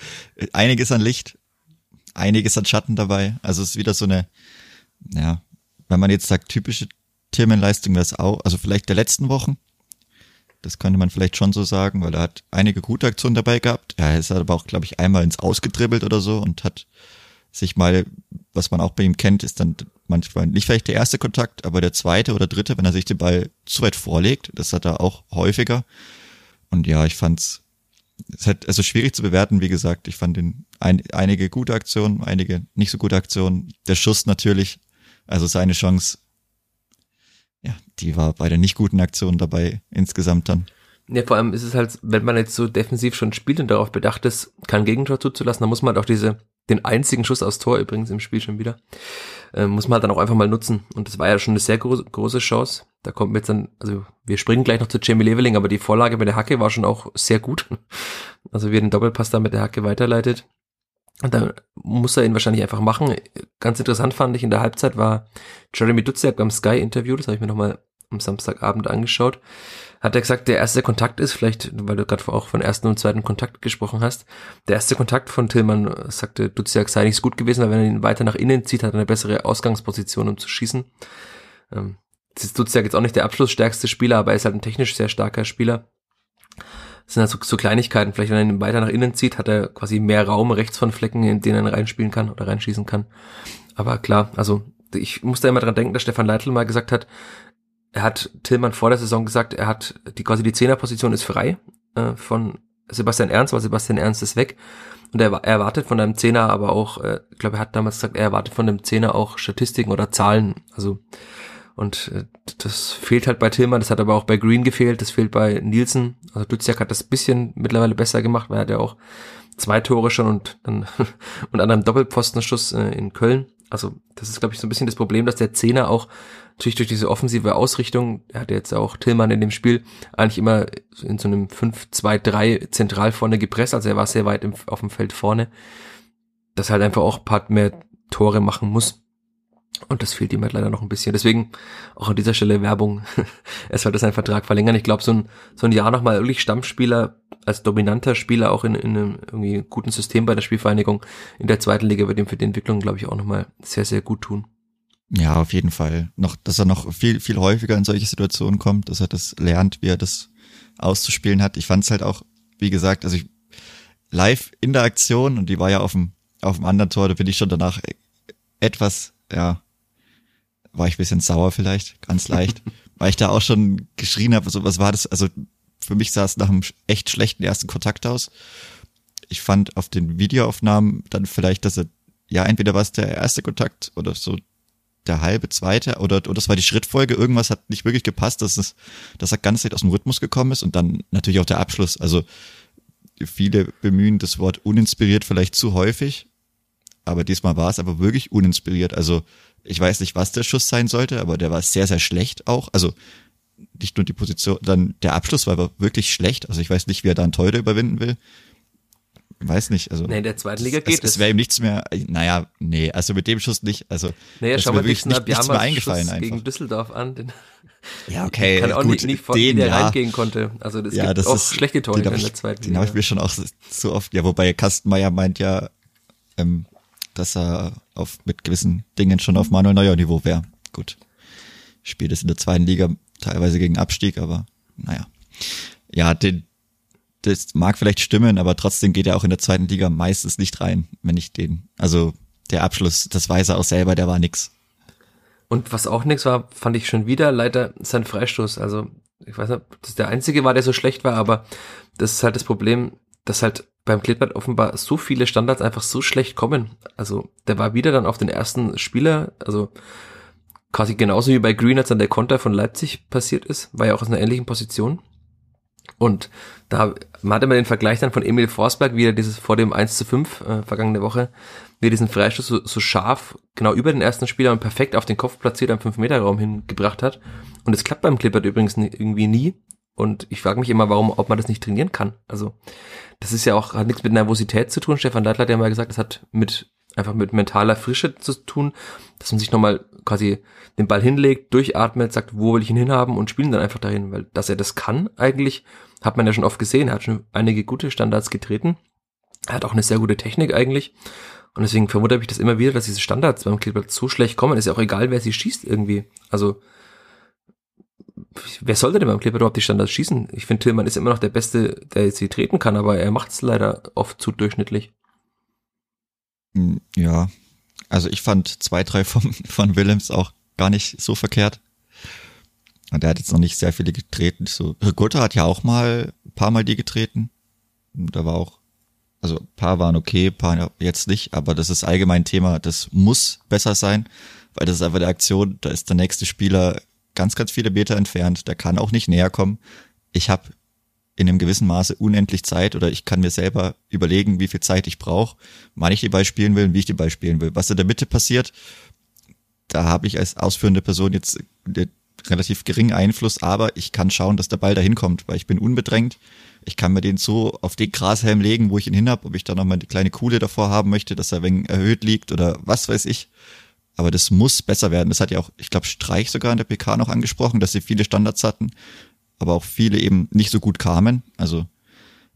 einiges an Licht, einiges an Schatten dabei. Also es ist wieder so eine, ja, wenn man jetzt sagt, typische Tillman-Leistung wäre es auch, also vielleicht der letzten Wochen. Das könnte man vielleicht schon so sagen, weil er hat einige gute Aktionen dabei gehabt. Er ist aber auch, glaube ich, einmal ins Ausgedribbelt oder so und hat sich mal, was man auch bei ihm kennt, ist dann manchmal nicht vielleicht der erste Kontakt, aber der zweite oder dritte, wenn er sich den Ball zu weit vorlegt. Das hat er auch häufiger. Und ja, ich fand's, es hat also schwierig zu bewerten, wie gesagt. Ich fand den ein, einige gute Aktionen, einige nicht so gute Aktionen. Der Schuss natürlich, also seine Chance, ja, die war bei der nicht guten Aktion dabei insgesamt dann. Ja, vor allem ist es halt, wenn man jetzt so defensiv schon spielt und darauf bedacht ist, kein Gegentor zuzulassen, dann muss man halt auch diese den einzigen Schuss aus Tor übrigens im Spiel schon wieder, äh, muss man halt dann auch einfach mal nutzen. Und das war ja schon eine sehr große, große Chance. Da kommt jetzt dann, also wir springen gleich noch zu Jamie Leveling, aber die Vorlage mit der Hacke war schon auch sehr gut. [LAUGHS] Also wie er den Doppelpass da mit der Hacke weiterleitet. Und dann muss er ihn wahrscheinlich einfach machen. Ganz interessant fand ich in der Halbzeit war Jeremy Dutzjak beim Sky-Interview, das habe ich mir nochmal am Samstagabend angeschaut hat er gesagt, der erste Kontakt ist, vielleicht, weil du gerade auch von ersten und zweiten Kontakt gesprochen hast, der erste Kontakt von Tillmann, sagte Duziak, sei nicht so gut gewesen, weil wenn er ihn weiter nach innen zieht, hat er eine bessere Ausgangsposition, um zu schießen. Ähm, Duziak jetzt auch nicht der abschlussstärkste Spieler, aber er ist halt ein technisch sehr starker Spieler. Das sind halt so, so Kleinigkeiten. Vielleicht, wenn er ihn weiter nach innen zieht, hat er quasi mehr Raum rechts von Flecken, in denen er reinspielen kann oder reinschießen kann. Aber klar, also ich muss da immer dran denken, dass Stefan Leitl mal gesagt hat, er hat Tillmann vor der Saison gesagt, er hat die quasi die Zehnerposition ist frei äh, von Sebastian Ernst, weil Sebastian Ernst ist weg. Und er, er erwartet von einem Zehner aber auch, äh, ich glaube, er hat damals gesagt, er erwartet von dem Zehner auch Statistiken oder Zahlen. Also und äh, das fehlt halt bei Tillmann, das hat aber auch bei Green gefehlt, das fehlt bei Nielsen. Also Duziak hat das bisschen mittlerweile besser gemacht, weil er hat ja auch zwei Tore schon und dann [LAUGHS] und an einem Doppelpfostenschuss äh, in Köln. Also das ist, glaube ich, so ein bisschen das Problem, dass der Zehner auch natürlich durch diese offensive Ausrichtung, er hat jetzt auch Tillmann in dem Spiel eigentlich immer in so einem 5-2-3 zentral vorne gepresst, also er war sehr weit im, auf dem Feld vorne, dass halt einfach auch ein paar mehr Tore machen muss. Und das fehlt ihm halt leider noch ein bisschen. Deswegen auch an dieser Stelle Werbung. [LAUGHS] er sollte seinen Vertrag verlängern. Ich glaube, so ein, so ein Jahr nochmal wirklich Stammspieler, als dominanter Spieler auch in, in einem irgendwie guten System bei der Spielvereinigung in der zweiten Liga wird ihm für die Entwicklung, glaube ich, auch nochmal sehr, sehr gut tun. Ja, auf jeden Fall. Noch, dass er noch viel, viel häufiger in solche Situationen kommt, dass er das lernt, wie er das auszuspielen hat. Ich fand es halt auch, wie gesagt, also ich live in der Aktion und die war ja auf dem, auf dem anderen Tor, da bin ich schon danach etwas, ja, war ich bisschen sauer vielleicht, ganz leicht, [LAUGHS] weil ich da auch schon geschrien habe, so was war das, also für mich sah es nach einem echt schlechten ersten Kontakt aus. Ich fand auf den Videoaufnahmen dann vielleicht, dass er, ja, entweder war es der erste Kontakt oder so der halbe, zweite oder, oder das war die Schrittfolge, irgendwas hat nicht wirklich gepasst, dass es, dass er ganz aus dem Rhythmus gekommen ist und dann natürlich auch der Abschluss. Also viele bemühen das Wort uninspiriert vielleicht zu häufig, aber diesmal war es aber wirklich uninspiriert. Also ich weiß nicht, was der Schuss sein sollte, aber der war sehr, sehr schlecht auch. Also nicht nur die Position, dann der Abschluss war aber wirklich schlecht. Also ich weiß nicht, wie er da einen Teuer überwinden will weiß nicht. Also, nee, in der zweiten Liga geht es. Es wäre ihm nichts mehr, naja, nee, also mit dem Schuss nicht. Also, naja, schau mal wirklich nicht, nichts mehr eingefallen Schuss einfach. gegen Düsseldorf an. Den ja, okay, kann auch gut, nicht, nicht von den, der ja. reingehen konnte. Also das ja, gibt das auch ist, schlechte Tore in der zweiten Liga. Den habe ich mir schon auch so oft, ja, wobei Kastenmeier meint ja, ähm, dass er auf, mit gewissen Dingen schon auf Manuel Neuer Niveau wäre. Gut. Spielt es in der zweiten Liga teilweise gegen Abstieg, aber naja. Ja, den, das mag vielleicht stimmen, aber trotzdem geht er auch in der zweiten Liga meistens nicht rein, wenn ich den, also der Abschluss, das weiß er auch selber, der war nix. Und was auch nix war, fand ich schon wieder leider sein Freistoß. Also ich weiß nicht, ob das der einzige war, der so schlecht war, aber das ist halt das Problem, dass halt beim Klippert offenbar so viele Standards einfach so schlecht kommen. Also der war wieder dann auf den ersten Spieler, also quasi genauso wie bei Green, als dann der Konter von Leipzig passiert ist, war ja auch aus einer ähnlichen Position. Und da man hatte man den Vergleich dann von Emil Forsberg, wie er dieses vor dem 1 zu 5 äh, vergangene Woche, wie er diesen Freistoß so, so scharf genau über den ersten Spieler und perfekt auf den Kopf platziert am 5-Meter-Raum hingebracht hat. Und es klappt beim Clippert übrigens irgendwie nie. Und ich frage mich immer, warum, ob man das nicht trainieren kann. Also, das ist ja auch, hat nichts mit Nervosität zu tun. Stefan Leitler hat ja mal gesagt, das hat mit, einfach mit mentaler Frische zu tun, dass man sich nochmal quasi den Ball hinlegt, durchatmet, sagt, wo will ich ihn hinhaben und spielen dann einfach dahin. Weil, dass er das kann, eigentlich, hat man ja schon oft gesehen. Er hat schon einige gute Standards getreten. Er hat auch eine sehr gute Technik eigentlich. Und deswegen verwundert mich das immer wieder, dass diese Standards beim Clipboard so schlecht kommen. Ist ja auch egal, wer sie schießt irgendwie. Also, wer sollte denn beim Clipboard überhaupt die Standards schießen? Ich finde, Tillmann ist immer noch der Beste, der sie treten kann, aber er macht es leider oft zu durchschnittlich. Hm, ja, also ich fand zwei, drei von, von Willems auch gar nicht so verkehrt. Und er hat jetzt noch nicht sehr viele getreten. So, Rigotta hat ja auch mal ein paar Mal die getreten. Da war auch, also ein paar waren okay, ein paar jetzt nicht, aber das ist allgemein Thema, das muss besser sein, weil das ist einfach der Aktion, da ist der nächste Spieler ganz, ganz viele Meter entfernt, der kann auch nicht näher kommen. Ich habe in einem gewissen Maße unendlich Zeit oder ich kann mir selber überlegen, wie viel Zeit ich brauche, wann ich die Ball spielen will und wie ich die Ball spielen will. Was in der Mitte passiert, da habe ich als ausführende Person jetzt relativ geringen Einfluss, aber ich kann schauen, dass der Ball dahin kommt, weil ich bin unbedrängt. Ich kann mir den so auf den Grashelm legen, wo ich ihn hin hab, ob ich da nochmal eine kleine Kuhle davor haben möchte, dass er wegen erhöht liegt oder was weiß ich. Aber das muss besser werden. Das hat ja auch, ich glaube, Streich sogar in der PK noch angesprochen, dass sie viele Standards hatten, aber auch viele eben nicht so gut kamen. Also,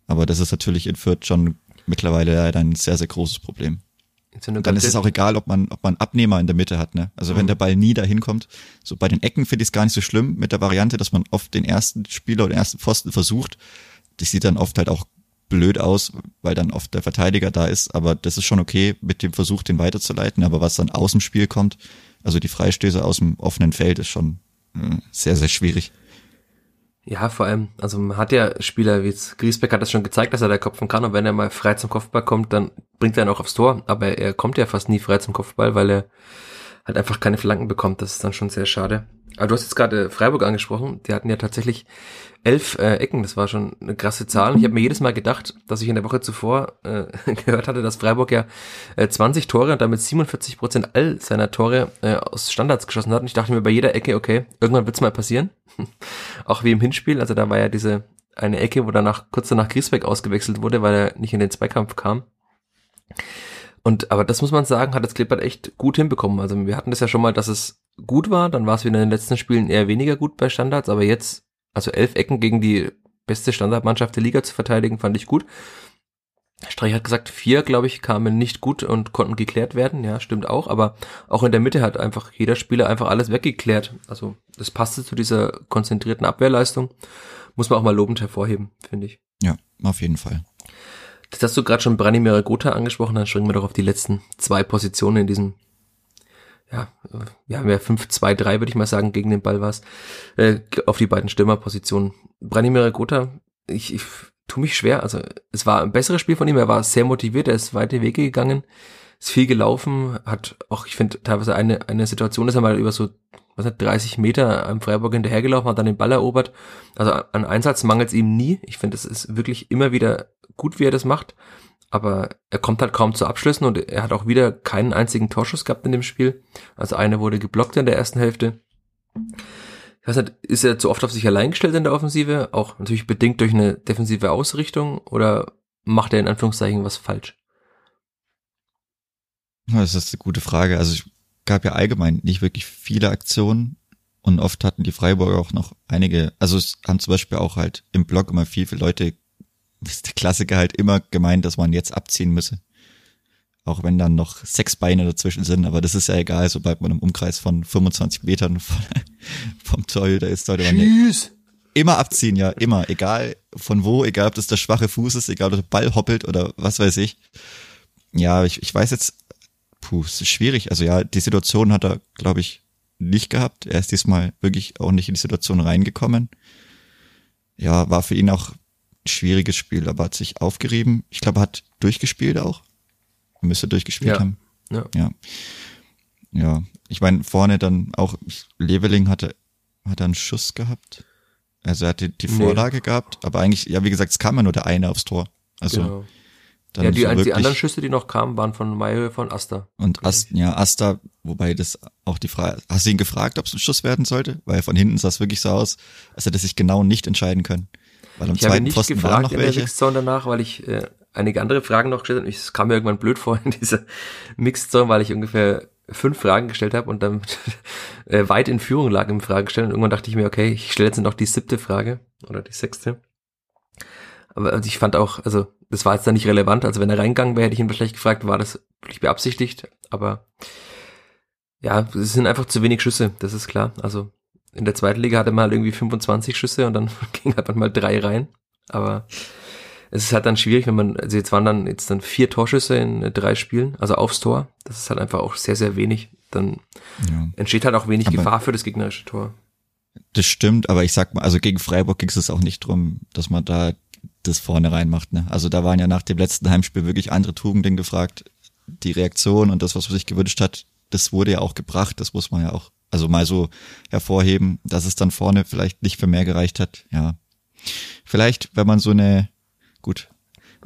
aber das ist natürlich in Fürth schon mittlerweile ein sehr, sehr großes Problem. Dann ist es auch egal, ob man, ob man Abnehmer in der Mitte hat, ne? Also mhm. wenn der Ball nie dahin kommt. So bei den Ecken finde ich es gar nicht so schlimm mit der Variante, dass man oft den ersten Spieler oder den ersten Pfosten versucht. Das sieht dann oft halt auch blöd aus, weil dann oft der Verteidiger da ist, aber das ist schon okay mit dem Versuch, den weiterzuleiten. Aber was dann aus dem Spiel kommt, also die Freistöße aus dem offenen Feld, ist schon äh, sehr, sehr schwierig. Ja, vor allem, also man hat ja Spieler wie jetzt Griesbeck hat das schon gezeigt, dass er da kopfen kann und wenn er mal frei zum Kopfball kommt, dann bringt er ihn auch aufs Tor, aber er kommt ja fast nie frei zum Kopfball, weil er halt einfach keine Flanken bekommt, das ist dann schon sehr schade. Aber du hast jetzt gerade Freiburg angesprochen, die hatten ja tatsächlich elf äh, Ecken, das war schon eine krasse Zahl. Und ich habe mir jedes Mal gedacht, dass ich in der Woche zuvor äh, [LAUGHS] gehört hatte, dass Freiburg ja äh, 20 Tore und damit 47 Prozent all seiner Tore äh, aus Standards geschossen hat. Und ich dachte mir bei jeder Ecke, okay, irgendwann wird's mal passieren. [LAUGHS] Auch wie im Hinspiel, also da war ja diese eine Ecke, wo danach kurz danach Griesbeck ausgewechselt wurde, weil er nicht in den Zweikampf kam. Und aber das muss man sagen, hat das Klippert echt gut hinbekommen. Also wir hatten das ja schon mal, dass es gut war, dann war es wieder in den letzten Spielen eher weniger gut bei Standards, aber jetzt also elf Ecken gegen die beste Standardmannschaft der Liga zu verteidigen, fand ich gut. Streich hat gesagt, vier, glaube ich, kamen nicht gut und konnten geklärt werden. Ja, stimmt auch. Aber auch in der Mitte hat einfach jeder Spieler einfach alles weggeklärt. Also das passte zu dieser konzentrierten Abwehrleistung. Muss man auch mal lobend hervorheben, finde ich. Ja, auf jeden Fall. Das hast du gerade schon Branimir Gotha angesprochen, dann springen wir doch auf die letzten zwei Positionen in diesem ja, wir haben ja 5-2-3, würde ich mal sagen, gegen den Ball war es, äh, auf die beiden Stürmerpositionen. Branimir Gotha, ich, ich tu mich schwer, also es war ein besseres Spiel von ihm, er war sehr motiviert, er ist weite Wege gegangen, ist viel gelaufen, hat auch, ich finde, teilweise eine, eine Situation, ist er mal über so, was nicht, 30 Meter am Freiburg hinterhergelaufen, hat dann den Ball erobert. Also an Einsatz mangelt es ihm nie. Ich finde, es ist wirklich immer wieder gut, wie er das macht aber er kommt halt kaum zu Abschlüssen und er hat auch wieder keinen einzigen Torschuss gehabt in dem Spiel. Also eine wurde geblockt in der ersten Hälfte. Ich weiß nicht, ist er zu oft auf sich allein gestellt in der Offensive? Auch natürlich bedingt durch eine defensive Ausrichtung oder macht er in Anführungszeichen was falsch? Das ist eine gute Frage. Also es gab ja allgemein nicht wirklich viele Aktionen und oft hatten die Freiburger auch noch einige, also es haben zum Beispiel auch halt im Block immer viel, viele Leute ist der Klassiker halt immer gemeint, dass man jetzt abziehen müsse. Auch wenn dann noch sechs Beine dazwischen sind, aber das ist ja egal, sobald man im Umkreis von 25 Metern von, [LAUGHS] vom Torhüter ist, sollte man Tschüss. immer abziehen, ja, immer, egal von wo, egal ob das der schwache Fuß ist, egal ob der Ball hoppelt oder was weiß ich. Ja, ich, ich weiß jetzt, puh, es ist schwierig. Also ja, die Situation hat er, glaube ich, nicht gehabt. Er ist diesmal wirklich auch nicht in die Situation reingekommen. Ja, war für ihn auch schwieriges Spiel, aber hat sich aufgerieben. Ich glaube, er hat durchgespielt auch. Er müsste durchgespielt Ja. haben. Ja. Ja. Ja. Ich meine, vorne dann auch Leveling hatte, hat er einen Schuss gehabt. Also er hatte die Nee. Vorlage gehabt, aber eigentlich, ja, wie gesagt, es kam ja nur der eine aufs Tor. Also genau. dann Ja, die, so die anderen Schüsse, die noch kamen, waren von Mayhöfer und Asta. Und Ast, ja, Asta, wobei das auch die Frage, hast du ihn gefragt, ob es ein Schuss werden sollte? Weil von hinten sah es wirklich so aus, als hätte er sich genau nicht entscheiden können. Weil am Ich habe nicht Pfosten waren gefragt noch in der welche. Mixed Zone danach, weil ich äh, einige andere Fragen noch gestellt habe. Es kam mir irgendwann blöd vor in dieser Mixed Zone, weil ich ungefähr fünf Fragen gestellt habe und dann [LAUGHS] äh, weit in Führung lag im Fragestellen. Und irgendwann dachte ich mir, okay, ich stelle jetzt noch die siebte Frage oder die sechste. Aber also ich fand auch, also das war jetzt dann nicht relevant. Also wenn er reingegangen wäre, hätte ich ihn wahrscheinlich gefragt, war das wirklich beabsichtigt. Aber ja, es sind einfach zu wenig Schüsse, das ist klar. Also in der zweiten Liga hatte man halt irgendwie 25 Schüsse und dann [LAUGHS] ging halt mal drei rein. Aber es ist halt dann schwierig, wenn man, also jetzt waren dann jetzt dann vier Torschüsse in äh, drei Spielen, also aufs Tor. Das ist halt einfach auch sehr, sehr wenig. Dann Ja, entsteht halt auch wenig Aber- Gefahr für das gegnerische Tor. das stimmt, aber ich sag mal, also gegen Freiburg ging es auch nicht drum, dass man da das vorne reinmacht. Ne? Also da waren ja nach dem letzten Heimspiel wirklich andere Tugenden gefragt. Die Reaktion und das, was man sich gewünscht hat, das wurde ja auch gebracht. Das muss man ja auch, also mal so hervorheben, dass es dann vorne vielleicht nicht für mehr gereicht hat. Ja, vielleicht, wenn man so eine, gut,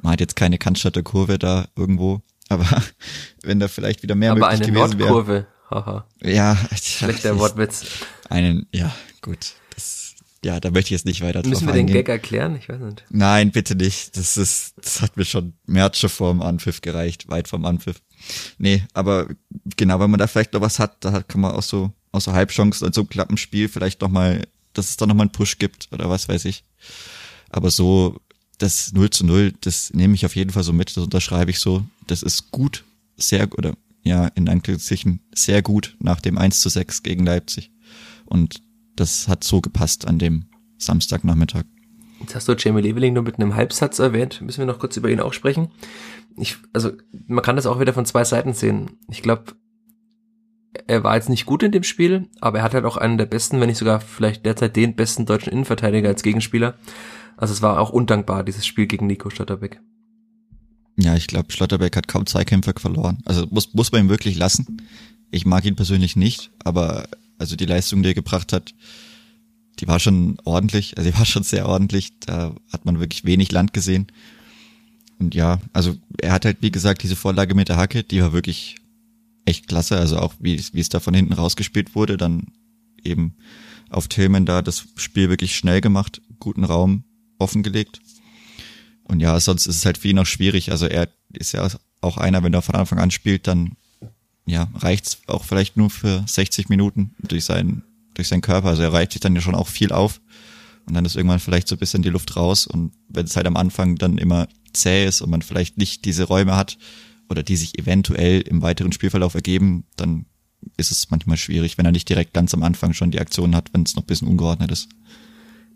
man hat jetzt keine Cannstatter Kurve da irgendwo, [LAUGHS] aber wenn da vielleicht wieder mehr Aber möglich eine gewesen wäre. Nordkurve, haha, Ja, schlechter Wortwitz. einen, ja, gut. Das, ja, da möchte ich jetzt nicht weiter drauf Müssen wir den eingehen. Gag erklären? Ich weiß nicht. Nein, bitte nicht. Das ist, das hat mir schon März schon vorm Anpfiff gereicht, weit vom Anpfiff. Nee, aber genau, wenn man da vielleicht noch was hat, da kann man auch so, aus so Halbchancen, so einem klappen Spiel vielleicht noch mal, dass es da noch mal einen Push gibt oder was weiß ich. Aber so, das 0 zu 0, das nehme ich auf jeden Fall so mit, das unterschreibe ich so. Das ist gut, sehr, oder ja, in Anführungszeichen sehr gut nach dem 1 zu 6 gegen Leipzig. Und das hat so gepasst an dem Samstagnachmittag. Jetzt hast du Jamie Leveling nur mit einem Halbsatz erwähnt. Müssen wir noch kurz über ihn auch sprechen. Ich, also, man kann das auch wieder von zwei Seiten sehen. Ich glaube, er war jetzt nicht gut in dem Spiel, aber er hat halt auch einen der besten, wenn nicht sogar vielleicht derzeit den besten deutschen Innenverteidiger als Gegenspieler. Also es war auch undankbar, dieses Spiel gegen Nico Stotterbeck. Ja, ich glaube, Schlotterbeck hat kaum Zweikämpfe verloren. Also muss, muss man ihm wirklich lassen. Ich mag ihn persönlich nicht, aber also die Leistung, die er gebracht hat, die war schon ordentlich, also die war schon sehr ordentlich. Da hat man wirklich wenig Land gesehen. Und ja, also er hat halt, wie gesagt, diese Vorlage mit der Hacke, die war wirklich echt klasse. Also auch wie, es- wie es da von hinten rausgespielt wurde, dann eben auf Tillman da das Spiel wirklich schnell gemacht, guten Raum offengelegt. Und ja, sonst ist es halt für ihn auch schwierig. Also er ist ja auch einer, wenn er von Anfang an spielt, dann ja, reicht's auch vielleicht nur für 60 Minuten durch seinen, durch seinen Körper. Also er reicht sich dann ja schon auch viel auf. Und dann ist irgendwann vielleicht so ein bisschen die Luft raus. Und wenn es halt am Anfang dann immer zäh ist und man vielleicht nicht diese Räume hat oder die sich eventuell im weiteren Spielverlauf ergeben, dann ist es manchmal schwierig, wenn er nicht direkt ganz am Anfang schon die Aktion hat, wenn es noch ein bisschen ungeordnet ist.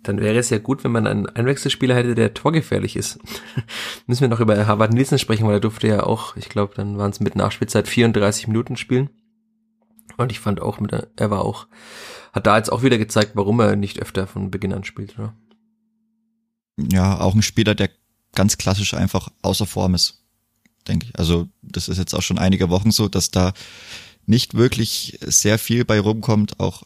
Dann wäre es ja gut, wenn man einen Einwechselspieler hätte, der torgefährlich ist. [LAUGHS] Müssen wir noch über Harvard Nielsen sprechen, weil er durfte ja auch, ich glaube, dann waren es mit Nachspielzeit 34 Minuten spielen. Und ich fand auch, mit, er war auch, hat da jetzt auch wieder gezeigt, warum er nicht öfter von Beginn an spielt, oder? ja, auch ein Spieler, der ganz klassisch einfach außer Form ist, denke ich. Also das ist jetzt auch schon einige Wochen so, dass da nicht wirklich sehr viel bei rumkommt. Auch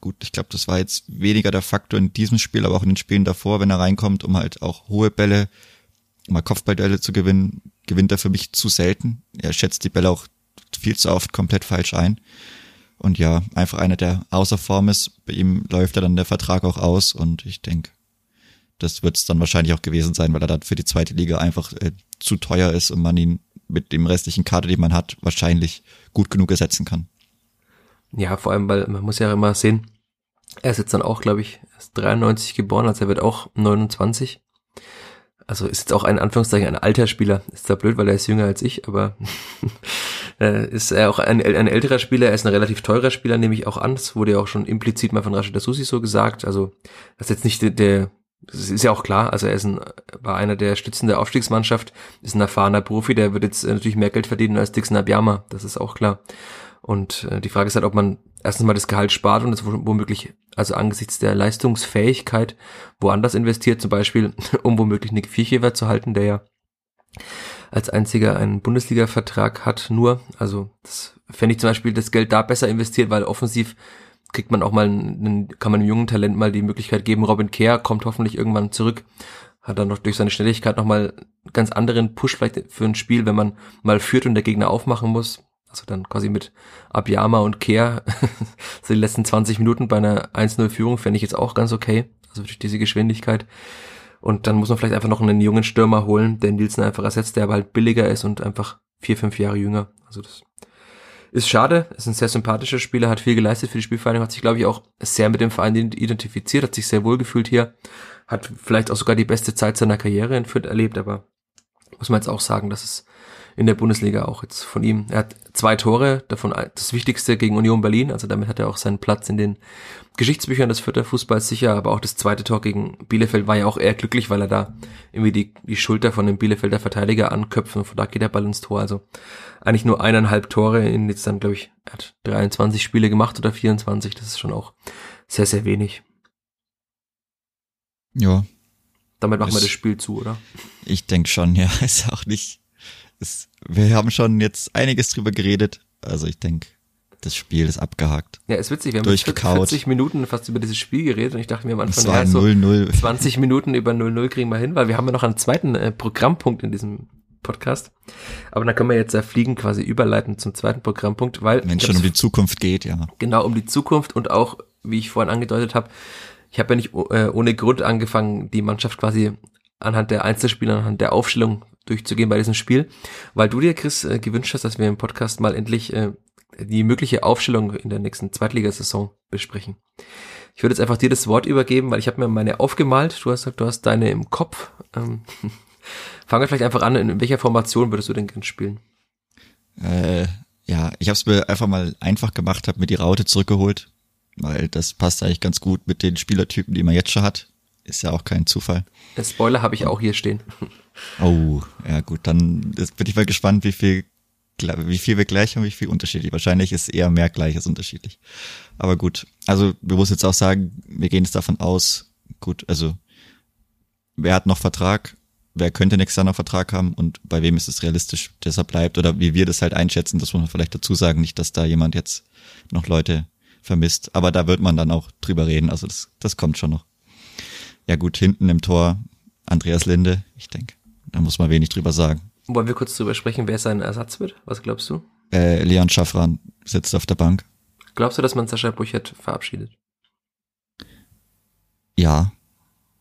gut, ich glaube, das war jetzt weniger der Faktor in diesem Spiel, aber auch in den Spielen davor, wenn er reinkommt, um halt auch hohe Bälle, mal Kopfballduelle zu gewinnen, gewinnt er für mich zu selten. Er schätzt die Bälle auch viel zu oft komplett falsch ein. Und ja, einfach einer, der außer Form ist. Bei ihm läuft ja dann der Vertrag auch aus und ich denke, das wird es dann wahrscheinlich auch gewesen sein, weil er dann für die zweite Liga einfach äh, zu teuer ist und man ihn mit dem restlichen Kader, den man hat, wahrscheinlich gut genug ersetzen kann. Ja, vor allem, weil man muss ja immer sehen, er ist jetzt dann auch, glaube ich, er ist 93 geboren, also er wird auch 29. Also ist jetzt auch ein Anführungszeichen ein alter Spieler. Ist zwar blöd, weil er ist jünger als ich, aber [LAUGHS] äh, ist er auch ein, ein älterer Spieler, er ist ein relativ teurer Spieler, nehme ich auch an. Das wurde ja auch schon implizit mal von Rashid Susi so gesagt. Also das ist jetzt nicht der, der das ist ja auch klar, also er ist ein, war einer der Stützen der Aufstiegsmannschaft, ist ein erfahrener Profi, der wird jetzt äh, natürlich mehr Geld verdienen als Dixon Abiyama, das ist auch klar. Und äh, die Frage ist halt, ob man erstens mal das Gehalt spart und es womöglich, also angesichts der Leistungsfähigkeit, woanders investiert, zum Beispiel, [LAUGHS] um womöglich Nick Vierchever zu halten, der ja als einziger einen Bundesliga-Vertrag hat, nur. Also das fände ich zum Beispiel das Geld da besser investiert, weil offensiv kriegt man auch mal einen, kann man einem jungen Talent mal die Möglichkeit geben. Robin Kehr kommt hoffentlich irgendwann zurück, hat dann noch durch seine Schnelligkeit nochmal ganz anderen Push vielleicht für ein Spiel, wenn man mal führt und der Gegner aufmachen muss. Also dann quasi mit Abiyama und Kehr [LAUGHS] so die letzten 20 Minuten bei einer 1-0-Führung fände ich jetzt auch ganz okay. Also durch diese Geschwindigkeit. Und dann muss man vielleicht einfach noch einen jungen Stürmer holen, der Nielsen einfach ersetzt, der aber halt billiger ist und einfach vier, fünf Jahre jünger. Also das ist schade, ist ein sehr sympathischer Spieler, hat viel geleistet für die Spielvereinigung, hat sich, glaube ich, auch sehr mit dem Verein identifiziert, hat sich sehr wohl gefühlt hier, hat vielleicht auch sogar die beste Zeit seiner Karriere in Fürth erlebt, aber muss man jetzt auch sagen, dass es in der Bundesliga auch jetzt von ihm. Er hat zwei Tore, davon das wichtigste gegen Union Berlin, also damit hat er auch seinen Platz in den Geschichtsbüchern des Fürther Fußballs sicher, aber auch das zweite Tor gegen Bielefeld war ja auch eher glücklich, weil er da irgendwie die, die Schulter von dem Bielefelder Verteidiger anköpft und von da geht der Ball ins Tor. Also eigentlich nur eineinhalb Tore in jetzt dann, glaube ich, er hat 23 Spiele gemacht oder 24, das ist schon auch sehr, sehr wenig. Ja. Damit machen wir das Spiel zu, oder? Ich denke schon, ja. [LAUGHS] Ist auch nicht ist, wir haben schon jetzt einiges drüber geredet. Also ich denke, das Spiel ist abgehakt. Ja, ist witzig. Wir haben 40 Minuten fast über dieses Spiel geredet und ich dachte mir am Anfang, ja, so 0 20 [LAUGHS] Minuten über 0-0 kriegen wir hin, weil wir haben ja noch einen zweiten äh, Programmpunkt in diesem Podcast. Aber dann können wir jetzt ja fliegen quasi überleiten zum zweiten Programmpunkt, weil wenn es schon um die Zukunft geht, ja. Genau um die Zukunft und auch, wie ich vorhin angedeutet habe, ich habe ja nicht äh, ohne Grund angefangen, die Mannschaft quasi anhand der Einzelspieler, anhand der Aufstellung durchzugehen bei diesem Spiel, weil du dir, Chris, äh, gewünscht hast, dass wir im Podcast mal endlich äh, die mögliche Aufstellung in der nächsten Zweitligasaison besprechen. Ich würde jetzt einfach dir das Wort übergeben, weil ich habe mir meine aufgemalt. Du hast gesagt, du hast deine im Kopf. Ähm, [LAUGHS] fangen wir vielleicht einfach an. In welcher Formation würdest du denn gern spielen? Äh, ja, ich habe es mir einfach mal einfach gemacht, habe mir die Raute zurückgeholt, weil das passt eigentlich ganz gut mit den Spielertypen, die man jetzt schon hat. Ist ja auch kein Zufall. Der Spoiler habe ich auch hier stehen. [LAUGHS] Oh, ja gut, dann bin ich mal gespannt, wie viel, wie viel wir gleich haben, wie viel unterschiedlich. Wahrscheinlich ist eher mehr gleich als unterschiedlich. Aber gut, also wir muss jetzt auch sagen, wir gehen jetzt davon aus, gut, also wer hat noch Vertrag, wer könnte nächstes Jahr noch Vertrag haben und bei wem ist es realistisch, dass er bleibt oder wie wir das halt einschätzen, das muss man vielleicht dazu sagen, nicht, dass da jemand jetzt noch Leute vermisst, aber da wird man dann auch drüber reden, also das, das kommt schon noch. Ja gut, hinten im Tor Andreas Linde, ich denke. Da muss man wenig drüber sagen. Wollen wir kurz drüber sprechen, wer sein Ersatz wird? Was glaubst du? Äh, Leon Schaffran sitzt auf der Bank. Glaubst du, dass man Sascha Burchert verabschiedet? Ja.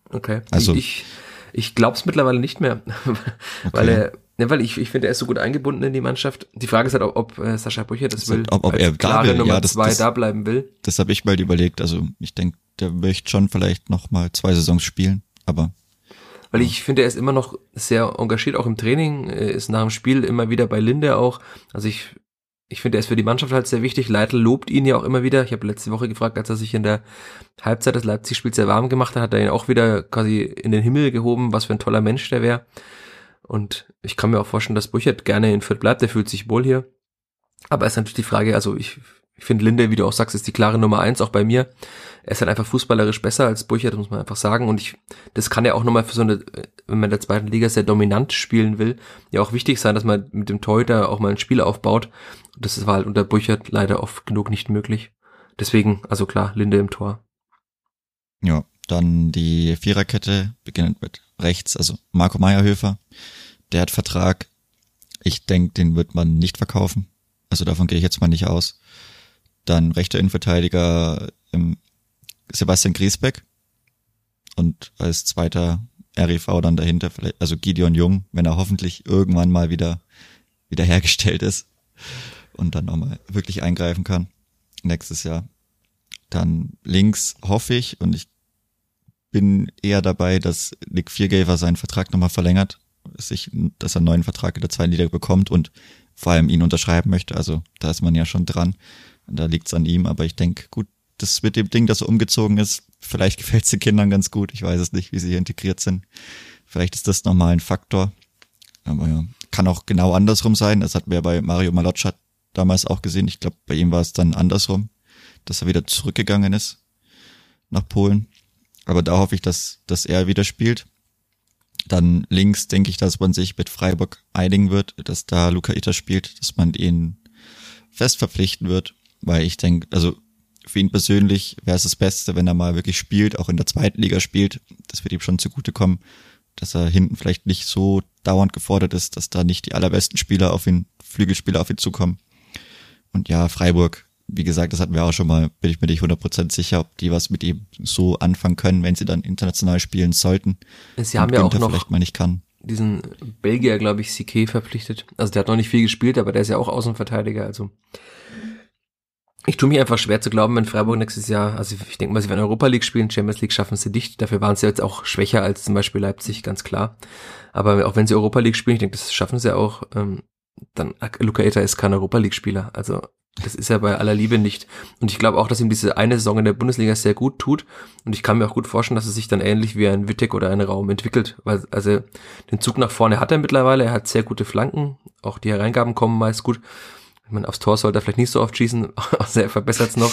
Okay. Also ich, ich glaube es mittlerweile nicht mehr, [LAUGHS] okay. weil er, ne, weil ich, ich finde, er ist so gut eingebunden in die Mannschaft. Die Frage ist halt, ob, ob äh, Sascha Burchert das, das will, ob, ob er klare da will. Nummer ja, das, zwei das, da bleiben will. Das habe ich mal überlegt. Also ich denke, der möchte schon vielleicht noch mal zwei Saisons spielen, aber weil ich finde, er ist immer noch sehr engagiert, auch im Training, ist nach dem Spiel immer wieder bei Linde auch. Also ich, ich finde, er ist für die Mannschaft halt sehr wichtig. Leitl lobt ihn ja auch immer wieder. Ich habe letzte Woche gefragt, als er sich in der Halbzeit des Leipzig-Spiels sehr warm gemacht hat, hat er ihn auch wieder quasi in den Himmel gehoben, was für ein toller Mensch der wäre. Und ich kann mir auch vorstellen, dass Buchert gerne in Fürth bleibt, der fühlt sich wohl hier. Aber es ist natürlich die Frage, also ich, ich finde Linde, wie du auch sagst, ist die klare Nummer eins, auch bei mir er ist halt einfach fußballerisch besser als Burchard, muss man einfach sagen. Und ich, das kann ja auch nochmal für so eine, wenn man in der zweiten Liga sehr dominant spielen will, ja auch wichtig sein, dass man mit dem Torhüter auch mal ein Spiel aufbaut. Das war halt unter Burchard leider oft genug nicht möglich. Deswegen, also klar, Linde im Tor. Ja, dann die Viererkette beginnend mit rechts, also Marco Meyerhöfer. Der hat Vertrag. Ich denke, den wird man nicht verkaufen. Also davon gehe ich jetzt mal nicht aus. Dann rechter Innenverteidiger im Sebastian Griesbeck und als zweiter REV dann dahinter, vielleicht, also Gideon Jung, wenn er hoffentlich irgendwann mal wieder, wieder hergestellt ist und dann nochmal wirklich eingreifen kann nächstes Jahr. Dann links hoffe ich und ich bin eher dabei, dass Nick Viergever seinen Vertrag nochmal verlängert, sich, dass er einen neuen Vertrag in der zweiten Liga bekommt und vor allem ihn unterschreiben möchte. Also da ist man ja schon dran. Da liegt's an ihm, aber ich denke, gut, das mit dem Ding, das so umgezogen ist, vielleicht gefällt es den Kindern ganz gut. Ich weiß es nicht, wie sie hier integriert sind. Vielleicht ist das nochmal ein Faktor. Aber ja, kann auch genau andersrum sein. Das hatten wir bei Mario Maloccia damals auch gesehen. Ich glaube, bei ihm war es dann andersrum, dass er wieder zurückgegangen ist nach Polen. Aber da hoffe ich, dass, dass er wieder spielt. Dann links denke ich, dass man sich mit Freiburg einigen wird, dass da Luca Itter spielt, dass man ihn fest verpflichten wird, weil ich denke, also für ihn persönlich wäre es das Beste, wenn er mal wirklich spielt, auch in der zweiten Liga spielt. Das wird ihm schon zugutekommen, dass er hinten vielleicht nicht so dauernd gefordert ist, dass da nicht die allerbesten Spieler auf ihn, Flügelspieler auf ihn zukommen. Und ja, Freiburg, wie gesagt, das hatten wir auch schon mal, bin ich mir nicht 100% sicher, ob die was mit ihm so anfangen können, wenn sie dann international spielen sollten. Sie haben ja auch noch vielleicht mal nicht kann. diesen Belgier, glaube ich, CK verpflichtet. Also der hat noch nicht viel gespielt, aber der ist ja auch Außenverteidiger, also ich tue mir einfach schwer zu glauben, wenn Freiburg nächstes Jahr, also ich denke mal, sie werden Europa League spielen, Champions League schaffen sie dicht. Dafür waren sie jetzt auch schwächer als zum Beispiel Leipzig, ganz klar. Aber auch wenn sie Europa League spielen, ich denke, das schaffen sie auch, ähm, dann Luca Eta ist kein Europa League Spieler. Also das ist ja bei aller Liebe nicht. Und ich glaube auch, dass ihm diese eine Saison in der Bundesliga sehr gut tut. Und ich kann mir auch gut vorstellen, dass es sich dann ähnlich wie ein Wittek oder ein Raum entwickelt. Weil, also den Zug nach vorne hat er mittlerweile. Er hat sehr gute Flanken. Auch die Hereingaben kommen meist gut. Ich meine, aufs Tor sollte er vielleicht nicht so oft schießen, [LAUGHS] also er verbessert es noch.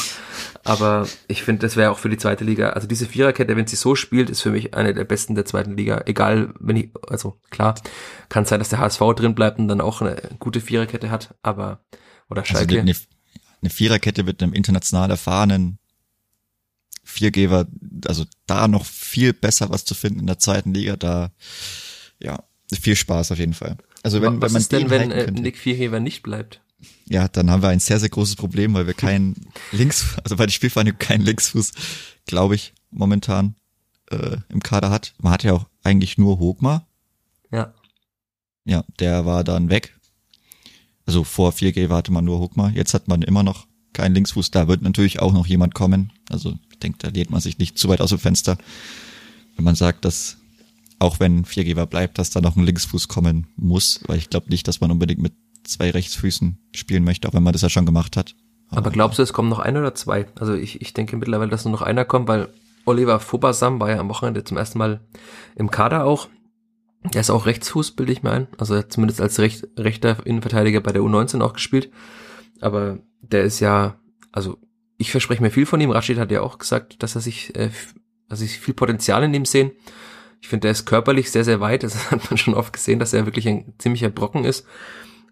Aber ich finde, das wäre auch für die zweite Liga. Also diese Viererkette, wenn sie so spielt, ist für mich eine der besten der zweiten Liga. Egal, wenn ich, also klar, kann sein, dass der HSV drin bleibt und dann auch eine gute Viererkette hat, aber oder Also Schalke. eine, eine Viererkette mit einem international erfahrenen Viergeber, also da noch viel besser was zu finden in der zweiten Liga, da ja, viel Spaß auf jeden Fall. Also wenn, Was wenn man ist denn, den wenn halten äh, Nick Viergeber nicht bleibt? Ja, dann haben wir ein sehr, sehr großes Problem, weil wir keinen Links, also bei der Spielvereinigung keinen Linksfuß, glaube ich, momentan äh, im Kader hat. Man hat ja auch eigentlich nur Hogmar. Ja. Ja, der war dann weg. Also vor 4G hatte man nur Hogmar. Jetzt hat man immer noch keinen Linksfuß. Da wird natürlich auch noch jemand kommen. Also ich denke, da lehnt man sich nicht zu weit aus dem Fenster, wenn man sagt, dass auch wenn 4G bleibt, dass da noch ein Linksfuß kommen muss. Weil ich glaube nicht, dass man unbedingt mit zwei Rechtsfüßen spielen möchte, auch wenn man das ja schon gemacht hat. Aber glaubst du, es kommen noch ein oder zwei? Also ich, ich denke mittlerweile, dass nur noch einer kommt, weil Oliver Fobasam war ja am Wochenende zum ersten Mal im Kader auch. Der ist auch Rechtsfuß, bilde ich mir ein. Also er hat zumindest als recht, rechter Innenverteidiger bei der U19 auch gespielt. Aber der ist ja, also ich verspreche mir viel von ihm. Rashid hat ja auch gesagt, dass er sich, äh, dass ich viel Potenzial in ihm sehen. Ich finde, der ist körperlich sehr, sehr weit. Das [LAUGHS] hat man schon oft gesehen, dass er wirklich ein ziemlicher Brocken ist.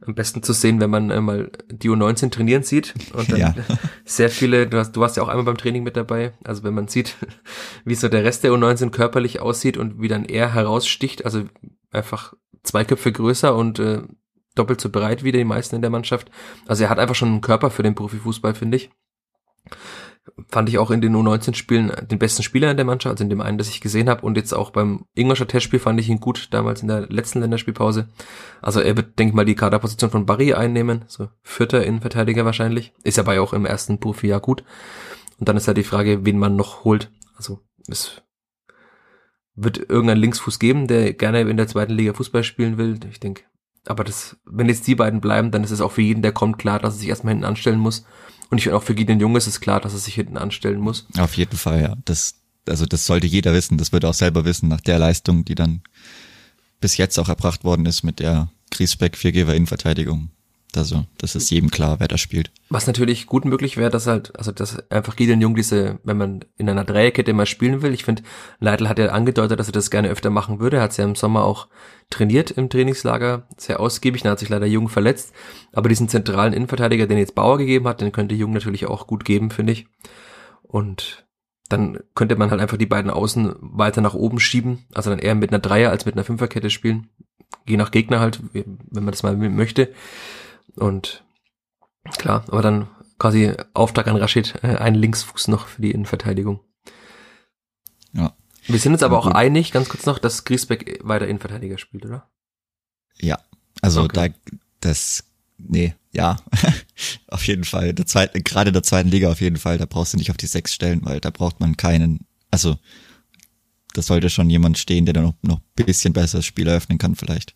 Am besten zu sehen, wenn man äh, mal die U19 trainieren sieht und dann Ja. [LAUGHS] sehr viele, du, hast, du warst ja auch einmal beim Training mit dabei, also wenn man sieht, [LAUGHS] wie so der Rest der U19 körperlich aussieht und wie dann er heraussticht, also einfach zwei Köpfe größer und äh, doppelt so breit wie die meisten in der Mannschaft. Also er hat einfach schon einen Körper für den Profifußball, finde ich. Fand ich auch in den U19-Spielen den besten Spieler in der Mannschaft, also in dem einen, das ich gesehen habe. Und jetzt auch beim Ingolstadt Testspiel fand ich ihn gut, damals in der letzten Länderspielpause. Also er wird, denke ich mal, die Kaderposition von Barry einnehmen. So vierter Innenverteidiger wahrscheinlich. Ist ja auch im ersten Profijahr gut. Und dann ist halt die Frage, wen man noch holt. Also es wird irgendein Linksfuß geben, der gerne in der zweiten Liga Fußball spielen will. Ich denke, aber das, wenn jetzt die beiden bleiben, dann ist es auch für jeden, der kommt, klar, dass er sich erstmal hinten anstellen muss. Und ich finde auch für Gideon Jung ist es klar, dass er sich hinten anstellen muss. Auf jeden Fall, ja. Das, also das sollte jeder wissen. Das wird er auch selber wissen nach der Leistung, die dann bis jetzt auch erbracht worden ist mit der Griesbeck Viergeber Innenverteidigung. Also, das ist jedem klar, wer da spielt. Was natürlich gut möglich wäre, dass halt, also dass einfach Gideon Jung diese, wenn man in einer Dreierkette mal spielen will, ich finde, Leitl hat ja angedeutet, dass er das gerne öfter machen würde. Er hat es ja im Sommer auch trainiert im Trainingslager, sehr ausgiebig, dann hat sich leider Jung verletzt. Aber diesen zentralen Innenverteidiger, den jetzt Bauer gegeben hat, den könnte Jung natürlich auch gut geben, finde ich. Und dann könnte man halt einfach die beiden Außen weiter nach oben schieben, also dann eher mit einer Dreier als mit einer Fünferkette spielen. Je nach Gegner halt, wenn man das mal möchte. Und klar, aber dann quasi Auftrag an Rashid, äh, ein Linksfuß noch für die Innenverteidigung. Ja. Wir sind uns aber auch einig, ganz kurz noch, dass Griesbeck weiter Innenverteidiger spielt, oder? Ja. Also Okay. da, das, nee, ja. [LAUGHS] auf jeden Fall. Der zweiten, gerade der zweiten Liga auf jeden Fall. Da brauchst du nicht auf die sechs stellen, weil da braucht man keinen, also, da sollte schon jemand stehen, der da noch, noch ein bisschen besser das Spiel eröffnen kann vielleicht.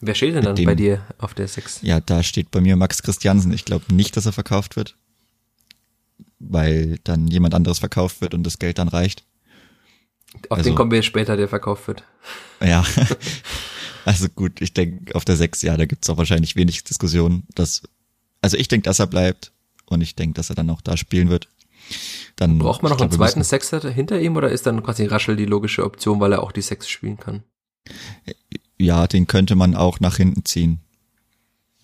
Wer steht denn dann dem- bei dir auf der 6? Ja, da steht bei mir Max Christiansen. Ich glaube nicht, dass er verkauft wird. weil dann jemand anderes verkauft wird und das Geld dann reicht. Auf Also- den kommen wir später, der verkauft wird. Ja. [LAUGHS] Also gut, ich denke, auf der 6, ja, da gibt's auch wahrscheinlich wenig Diskussionen. Dass, also ich denke, dass er bleibt und ich denke, dass er dann auch da spielen wird. Dann, Braucht man noch glaub, einen zweiten Sechser hinter ihm oder ist dann quasi Raschel die logische Option, weil er auch die Sechs spielen kann? Ja, den könnte man auch nach hinten ziehen.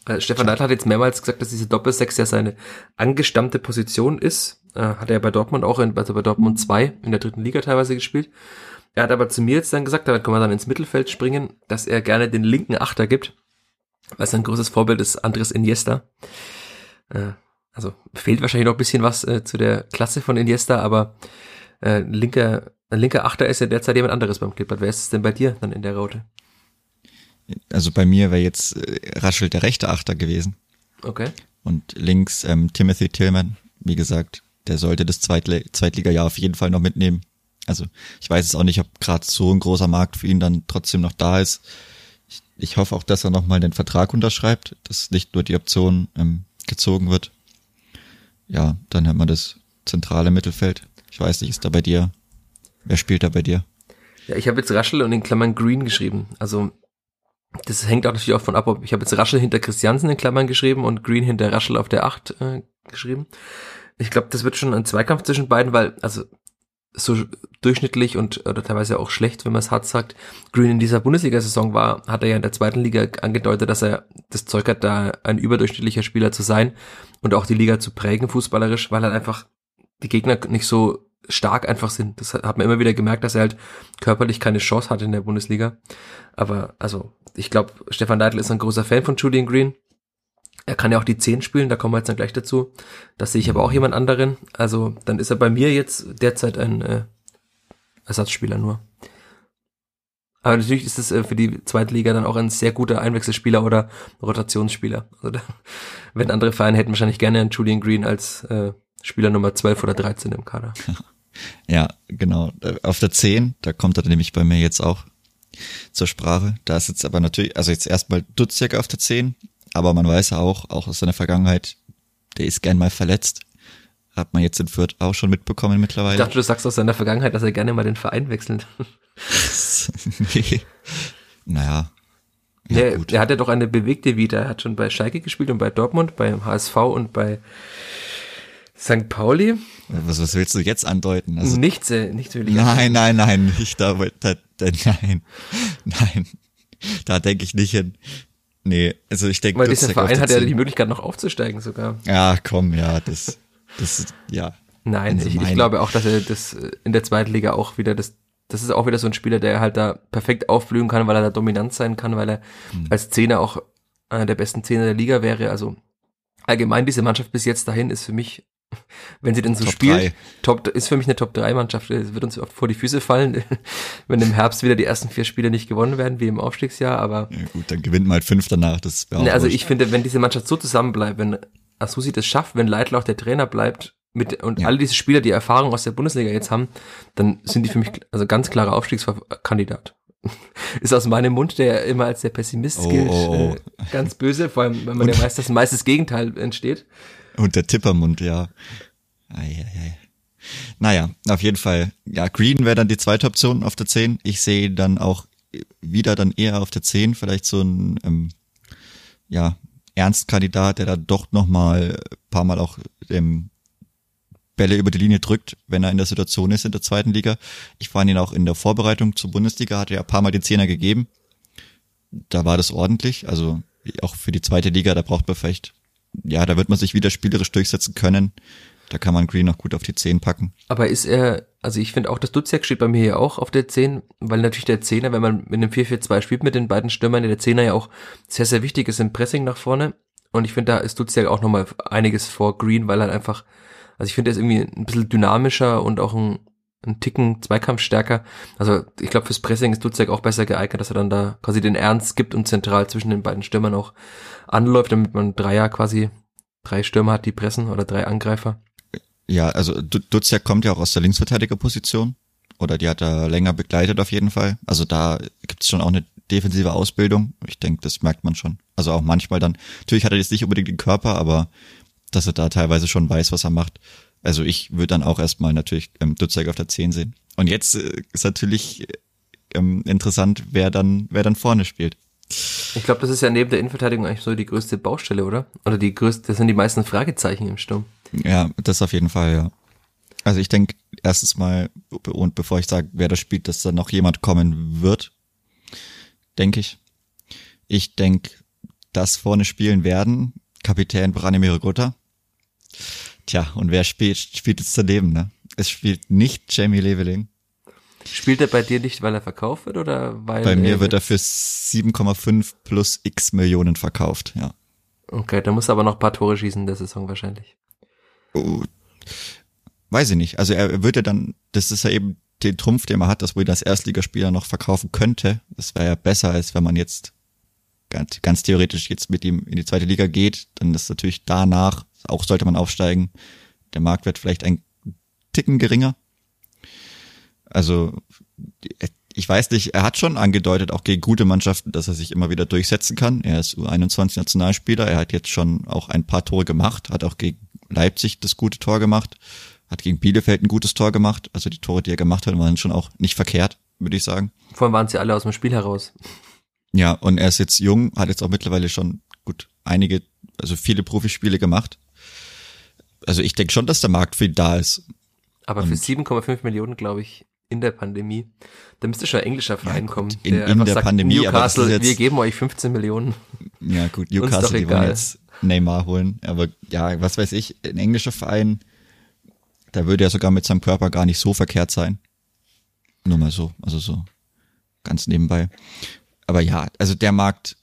Äh, Stefan Neidl hat jetzt mehrmals gesagt, dass diese Doppelsechs ja seine angestammte Position ist. Äh, hat er ja bei Dortmund auch, in, also bei Dortmund 2 in der dritten Liga teilweise gespielt. Er hat aber zu mir jetzt dann gesagt, da können wir dann ins Mittelfeld springen, dass er gerne den linken Achter gibt, weil sein großes Vorbild ist Andres Iniesta. Äh, also fehlt wahrscheinlich noch ein bisschen was zu der Klasse von Iniesta, aber äh, linker, ein linker Achter ist ja derzeit jemand anderes beim Clippert. Wer ist es denn bei dir dann in der Raute? Also bei mir wäre jetzt äh, Raschel der rechte Achter gewesen. Okay. Und links ähm, Timothy Tillman, wie gesagt, der sollte das Zweitle Zweitliga-Jahr auf jeden Fall noch mitnehmen. Also ich weiß es auch nicht, ob gerade so ein großer Markt für ihn dann trotzdem noch da ist. Ich, ich hoffe auch, dass er nochmal den Vertrag unterschreibt, dass nicht nur die Option ähm, gezogen wird. Ja, dann hat man das zentrale Mittelfeld. Ich weiß nicht, ist da bei dir? Wer spielt da bei dir? Ja, ich habe jetzt Raschel und in Klammern Green geschrieben. Also das hängt auch natürlich auch von ab, ob ich habe jetzt Raschel hinter Christiansen in Klammern geschrieben und Green hinter Raschel auf der 8 äh, geschrieben. Ich glaube, das wird schon ein Zweikampf zwischen beiden, weil also so durchschnittlich und oder teilweise auch schlecht, wenn man es hart sagt, Green in dieser Bundesliga-Saison war, hat er ja in der zweiten Liga angedeutet, dass er das Zeug hat, da ein überdurchschnittlicher Spieler zu sein und auch die Liga zu prägen, fußballerisch, weil halt einfach die Gegner nicht so stark einfach sind. Das hat man immer wieder gemerkt, dass er halt körperlich keine Chance hat in der Bundesliga. Aber also, ich glaube, Stefan Neidl ist ein großer Fan von Julian Green. Er kann ja auch die 10 spielen, da kommen wir jetzt dann gleich dazu. Das sehe ich aber auch jemand anderen. Also, dann ist er bei mir jetzt derzeit ein äh, Ersatzspieler nur. Aber natürlich ist es äh, für die zweite Liga dann auch ein sehr guter Einwechselspieler oder Rotationsspieler. Also [LAUGHS] da, wenn andere Vereine hätten wahrscheinlich gerne einen Julian Green als äh, Spieler Nummer 12 oder 13 im Kader. [LAUGHS] Ja, genau. Auf der 10, da kommt er nämlich bei mir jetzt auch zur Sprache. Da ist jetzt aber natürlich, also jetzt erstmal Dutzjak auf der 10, aber man weiß ja auch, auch aus seiner Vergangenheit, der ist gern mal verletzt. Hat man jetzt in Fürth auch schon mitbekommen Ich mittlerweile. dachte, du sagst aus seiner Vergangenheit, dass er gerne mal den Verein wechselt. [LAUGHS] nee. Naja. Ja, gut. er hat ja doch eine bewegte Vita. Er hat schon bei Schalke gespielt und bei Dortmund, beim HSV und bei St. Pauli. Was, was willst du jetzt andeuten? Also, nichts, äh, nichts will ich nein, nein, nein, nicht da, da, da nein, nein, da denke ich nicht hin. Nee, also ich denke, Weil dieser Verein hat ja 10. die Möglichkeit noch aufzusteigen sogar. Ja, komm, ja, das, das, ja. Nein, Also ich, ich glaube auch, dass er das äh, in der zweiten Liga auch wieder das das ist auch wieder so ein Spieler, der halt da perfekt aufblühen kann, weil er da dominant sein kann, weil er Hm. als Zehner auch einer der besten Zehner der Liga wäre. Also allgemein diese Mannschaft bis jetzt dahin ist für mich, [LAUGHS] wenn sie denn so Top spielt, drei. Top, ist für mich eine Top 3 Mannschaft. Es wird uns oft vor die Füße fallen, [LAUGHS] wenn im Herbst wieder die ersten vier Spiele nicht gewonnen werden, wie im Aufstiegsjahr, aber Ja gut, dann gewinnt man halt fünf danach, das Ne, also ich finde, wenn diese Mannschaft so zusammenbleibt, wenn Asusi das schafft, wenn Leitl auch der Trainer bleibt mit und Ja. alle diese Spieler, die Erfahrung aus der Bundesliga jetzt haben, dann sind die für mich also ganz klarer Aufstiegskandidat. [LAUGHS] Ist aus meinem Mund, der immer als der Pessimist Oh, gilt, oh, oh. Äh, ganz böse, vor allem, wenn man ja weiß, dass ein meistes Gegenteil entsteht. Und der Tippermund, ja. Eieiei. Naja, auf jeden Fall. Ja, Green wäre dann die zweite Option auf der 10. Ich sehe dann auch wieder dann eher auf der 10 vielleicht so ein, ähm, ja, Ernstkandidat, der da doch nochmal ein paar Mal auch ähm, Bälle über die Linie drückt, wenn er in der Situation ist in der zweiten Liga. Ich fand ihn auch in der Vorbereitung zur Bundesliga, hat er ja ein paar Mal die Zehner gegeben. Da war das ordentlich. Also auch für die zweite Liga, da braucht man vielleicht, ja, da wird man sich wieder spielerisch durchsetzen können. Da kann man Green noch gut auf die 10 packen. Aber ist er, also ich finde auch, das Duziak steht bei mir hier auch auf der 10, weil natürlich der Zehner, wenn man mit einem 4-4-2 spielt mit den beiden Stürmern, der Zehner ja auch sehr, sehr wichtig ist im Pressing nach vorne. Und ich finde, da ist Duziak auch nochmal einiges vor Green, weil er einfach, also ich finde, er ist irgendwie ein bisschen dynamischer und auch ein, ein Ticken Zweikampf. Also ich glaube, fürs Pressing ist Duziak auch besser geeignet, dass er dann da quasi den Ernst gibt und zentral zwischen den beiden Stürmern auch anläuft, damit man Dreier quasi, drei Stürmer hat, die pressen oder drei Angreifer. Ja, also Du- Duziak kommt ja auch aus der Linksverteidigerposition. Oder die hat er länger begleitet auf jeden Fall. Also da gibt es schon auch eine defensive Ausbildung. Ich denke, das merkt man schon. Also auch manchmal dann, natürlich hat er jetzt nicht unbedingt den Körper, aber dass er da teilweise schon weiß, was er macht. Also ich würde dann auch erstmal natürlich ähm, Dutzek auf der 10 sehen. Und jetzt äh, ist natürlich ähm, interessant, wer dann, wer dann vorne spielt. Ich glaube, das ist ja neben der Innenverteidigung eigentlich so die größte Baustelle, oder? Oder die größte, das sind die meisten Fragezeichen im Sturm. Ja, das auf jeden Fall, ja. Also ich denke erstens mal, und bevor ich sage, wer das spielt, dass da noch jemand kommen wird, denke ich. Ich denke, dass vorne spielen werden Kapitän Branimir Gutta. Tja, und wer spielt, spielt es daneben, ne? Es spielt nicht Jamie Leveling. Spielt er bei dir nicht, weil er verkauft wird oder weil Bei mir wird er für 7,5 plus x Millionen verkauft, ja. Okay, da muss er aber noch ein paar Tore schießen in der Saison wahrscheinlich. Oh, weiß ich nicht. Also er würde dann, das ist ja eben den Trumpf, den man hat, dass man ihn als Erstligaspieler noch verkaufen könnte. Das wäre ja besser, als wenn man jetzt ganz, ganz theoretisch jetzt mit ihm in die zweite Liga geht. Dann ist natürlich danach, auch sollte man aufsteigen, der Marktwert vielleicht ein Ticken geringer. Also ich weiß nicht, er hat schon angedeutet, auch gegen gute Mannschaften, dass er sich immer wieder durchsetzen kann. Er ist U21-Nationalspieler, er hat jetzt schon auch ein paar Tore gemacht, hat auch gegen Leipzig das gute Tor gemacht, hat gegen Bielefeld ein gutes Tor gemacht. Also die Tore, die er gemacht hat, waren schon auch nicht verkehrt, würde ich sagen. Vor allem waren sie alle aus dem Spiel heraus. Ja, und er ist jetzt jung, hat jetzt auch mittlerweile schon gut einige, also viele Profispiele gemacht. Also ich denke schon, dass der Markt für ihn da ist. Aber für 7,5 Millionen, glaube ich, in der Pandemie. Da müsste schon ein englischer Verein ja, kommen. In, in der sagt, Pandemie, Newcastle, jetzt, wir geben euch 15 Millionen. Ja gut, Newcastle, die wollen jetzt Neymar holen. Aber ja, was weiß ich, ein englischer Verein, da würde er sogar mit seinem Körper gar nicht so verkehrt sein. Nur mal so, also so ganz nebenbei. Aber ja, also der Markt,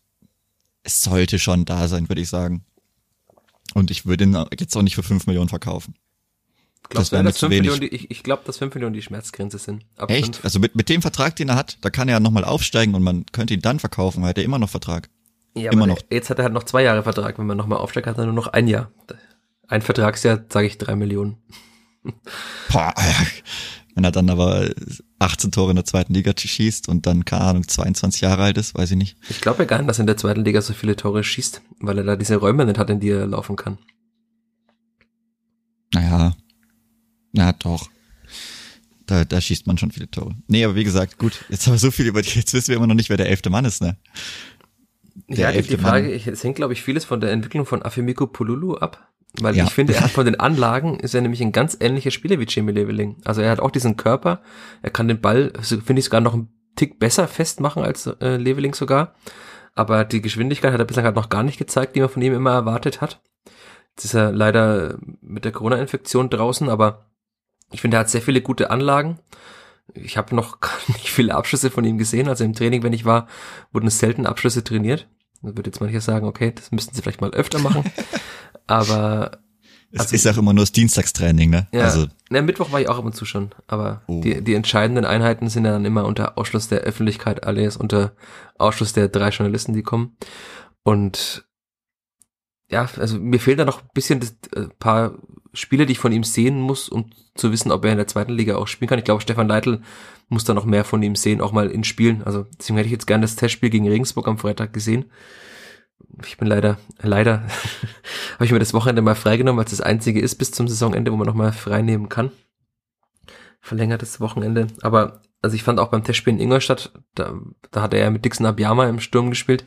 es sollte schon da sein, würde ich sagen. Und ich würde ihn jetzt auch nicht für 5 Millionen verkaufen. Glaubst das wäre mir zu wenig. Millionen, die, ich ich glaube, dass 5 Millionen die Schmerzgrenze sind. Ab Echt? 5. Also mit, mit dem Vertrag, den er hat, da kann er ja nochmal aufsteigen und man könnte ihn dann verkaufen, weil er immer noch Vertrag. Ja, immer noch. Jetzt hat er halt noch zwei Jahre Vertrag. Wenn man nochmal aufsteigt, hat er nur noch ein Jahr. Ein Vertragsjahr, sage ich, drei Millionen. Boah, wenn er dann aber 18 Tore in der zweiten Liga schießt und dann, keine Ahnung, 22 Jahre alt ist, weiß ich nicht. Ich glaube ja gar nicht, dass er in der zweiten Liga so viele Tore schießt, weil er da diese Räume nicht hat, in die er laufen kann. Naja, na doch. Da, da schießt man schon viele Tore. Nee, aber wie gesagt, gut, jetzt haben wir so viel über die, jetzt wissen wir immer noch nicht, wer der elfte Mann ist, ne? Der ja, die, Frage, Mann. es hängt, glaube ich, vieles von der Entwicklung von Afemiko Pululu ab. Weil ja. ich finde, er [LAUGHS] hat von den Anlagen, ist er nämlich ein ganz ähnlicher Spieler wie Jamie Leveling. Also er hat auch diesen Körper, er kann den Ball, finde ich sogar noch einen Tick besser festmachen als äh, Leveling sogar. Aber die Geschwindigkeit hat er bislang halt noch gar nicht gezeigt, die man von ihm immer erwartet hat. Jetzt ist er leider mit der Corona-Infektion draußen, aber ich finde, er hat sehr viele gute Anlagen. Ich habe noch [LAUGHS] gar nicht viele Abschlüsse von ihm gesehen. Also im Training, wenn ich war, wurden selten Abschlüsse trainiert. Da würde jetzt mancher sagen, okay, das müssten sie vielleicht mal öfter machen. [LAUGHS] aber es also, ist auch immer nur das Dienstagstraining, ne? Ja, also. Na, Mittwoch war ich auch ab und zu schon, aber oh. die, die entscheidenden Einheiten sind dann immer unter Ausschluss der Öffentlichkeit, alles unter Ausschluss der drei Journalisten, die kommen. Und ja, also mir fehlt da noch ein bisschen das, äh, paar Spiele, die ich von ihm sehen muss, um zu wissen, ob er in der zweiten Liga auch spielen kann. Ich glaube, Stefan Leitl muss da noch mehr von ihm sehen, auch mal in Spielen. Also deswegen hätte ich jetzt gerne das Testspiel gegen Regensburg am Freitag gesehen. Ich bin leider, leider, [LAUGHS] habe ich mir das Wochenende mal freigenommen, weil es das einzige ist bis zum Saisonende, wo man noch mal frei nehmen kann. Verlängertes Wochenende. Aber also ich fand auch beim Testspiel in Ingolstadt, da, da hat er ja mit Dixon Abiyama im Sturm gespielt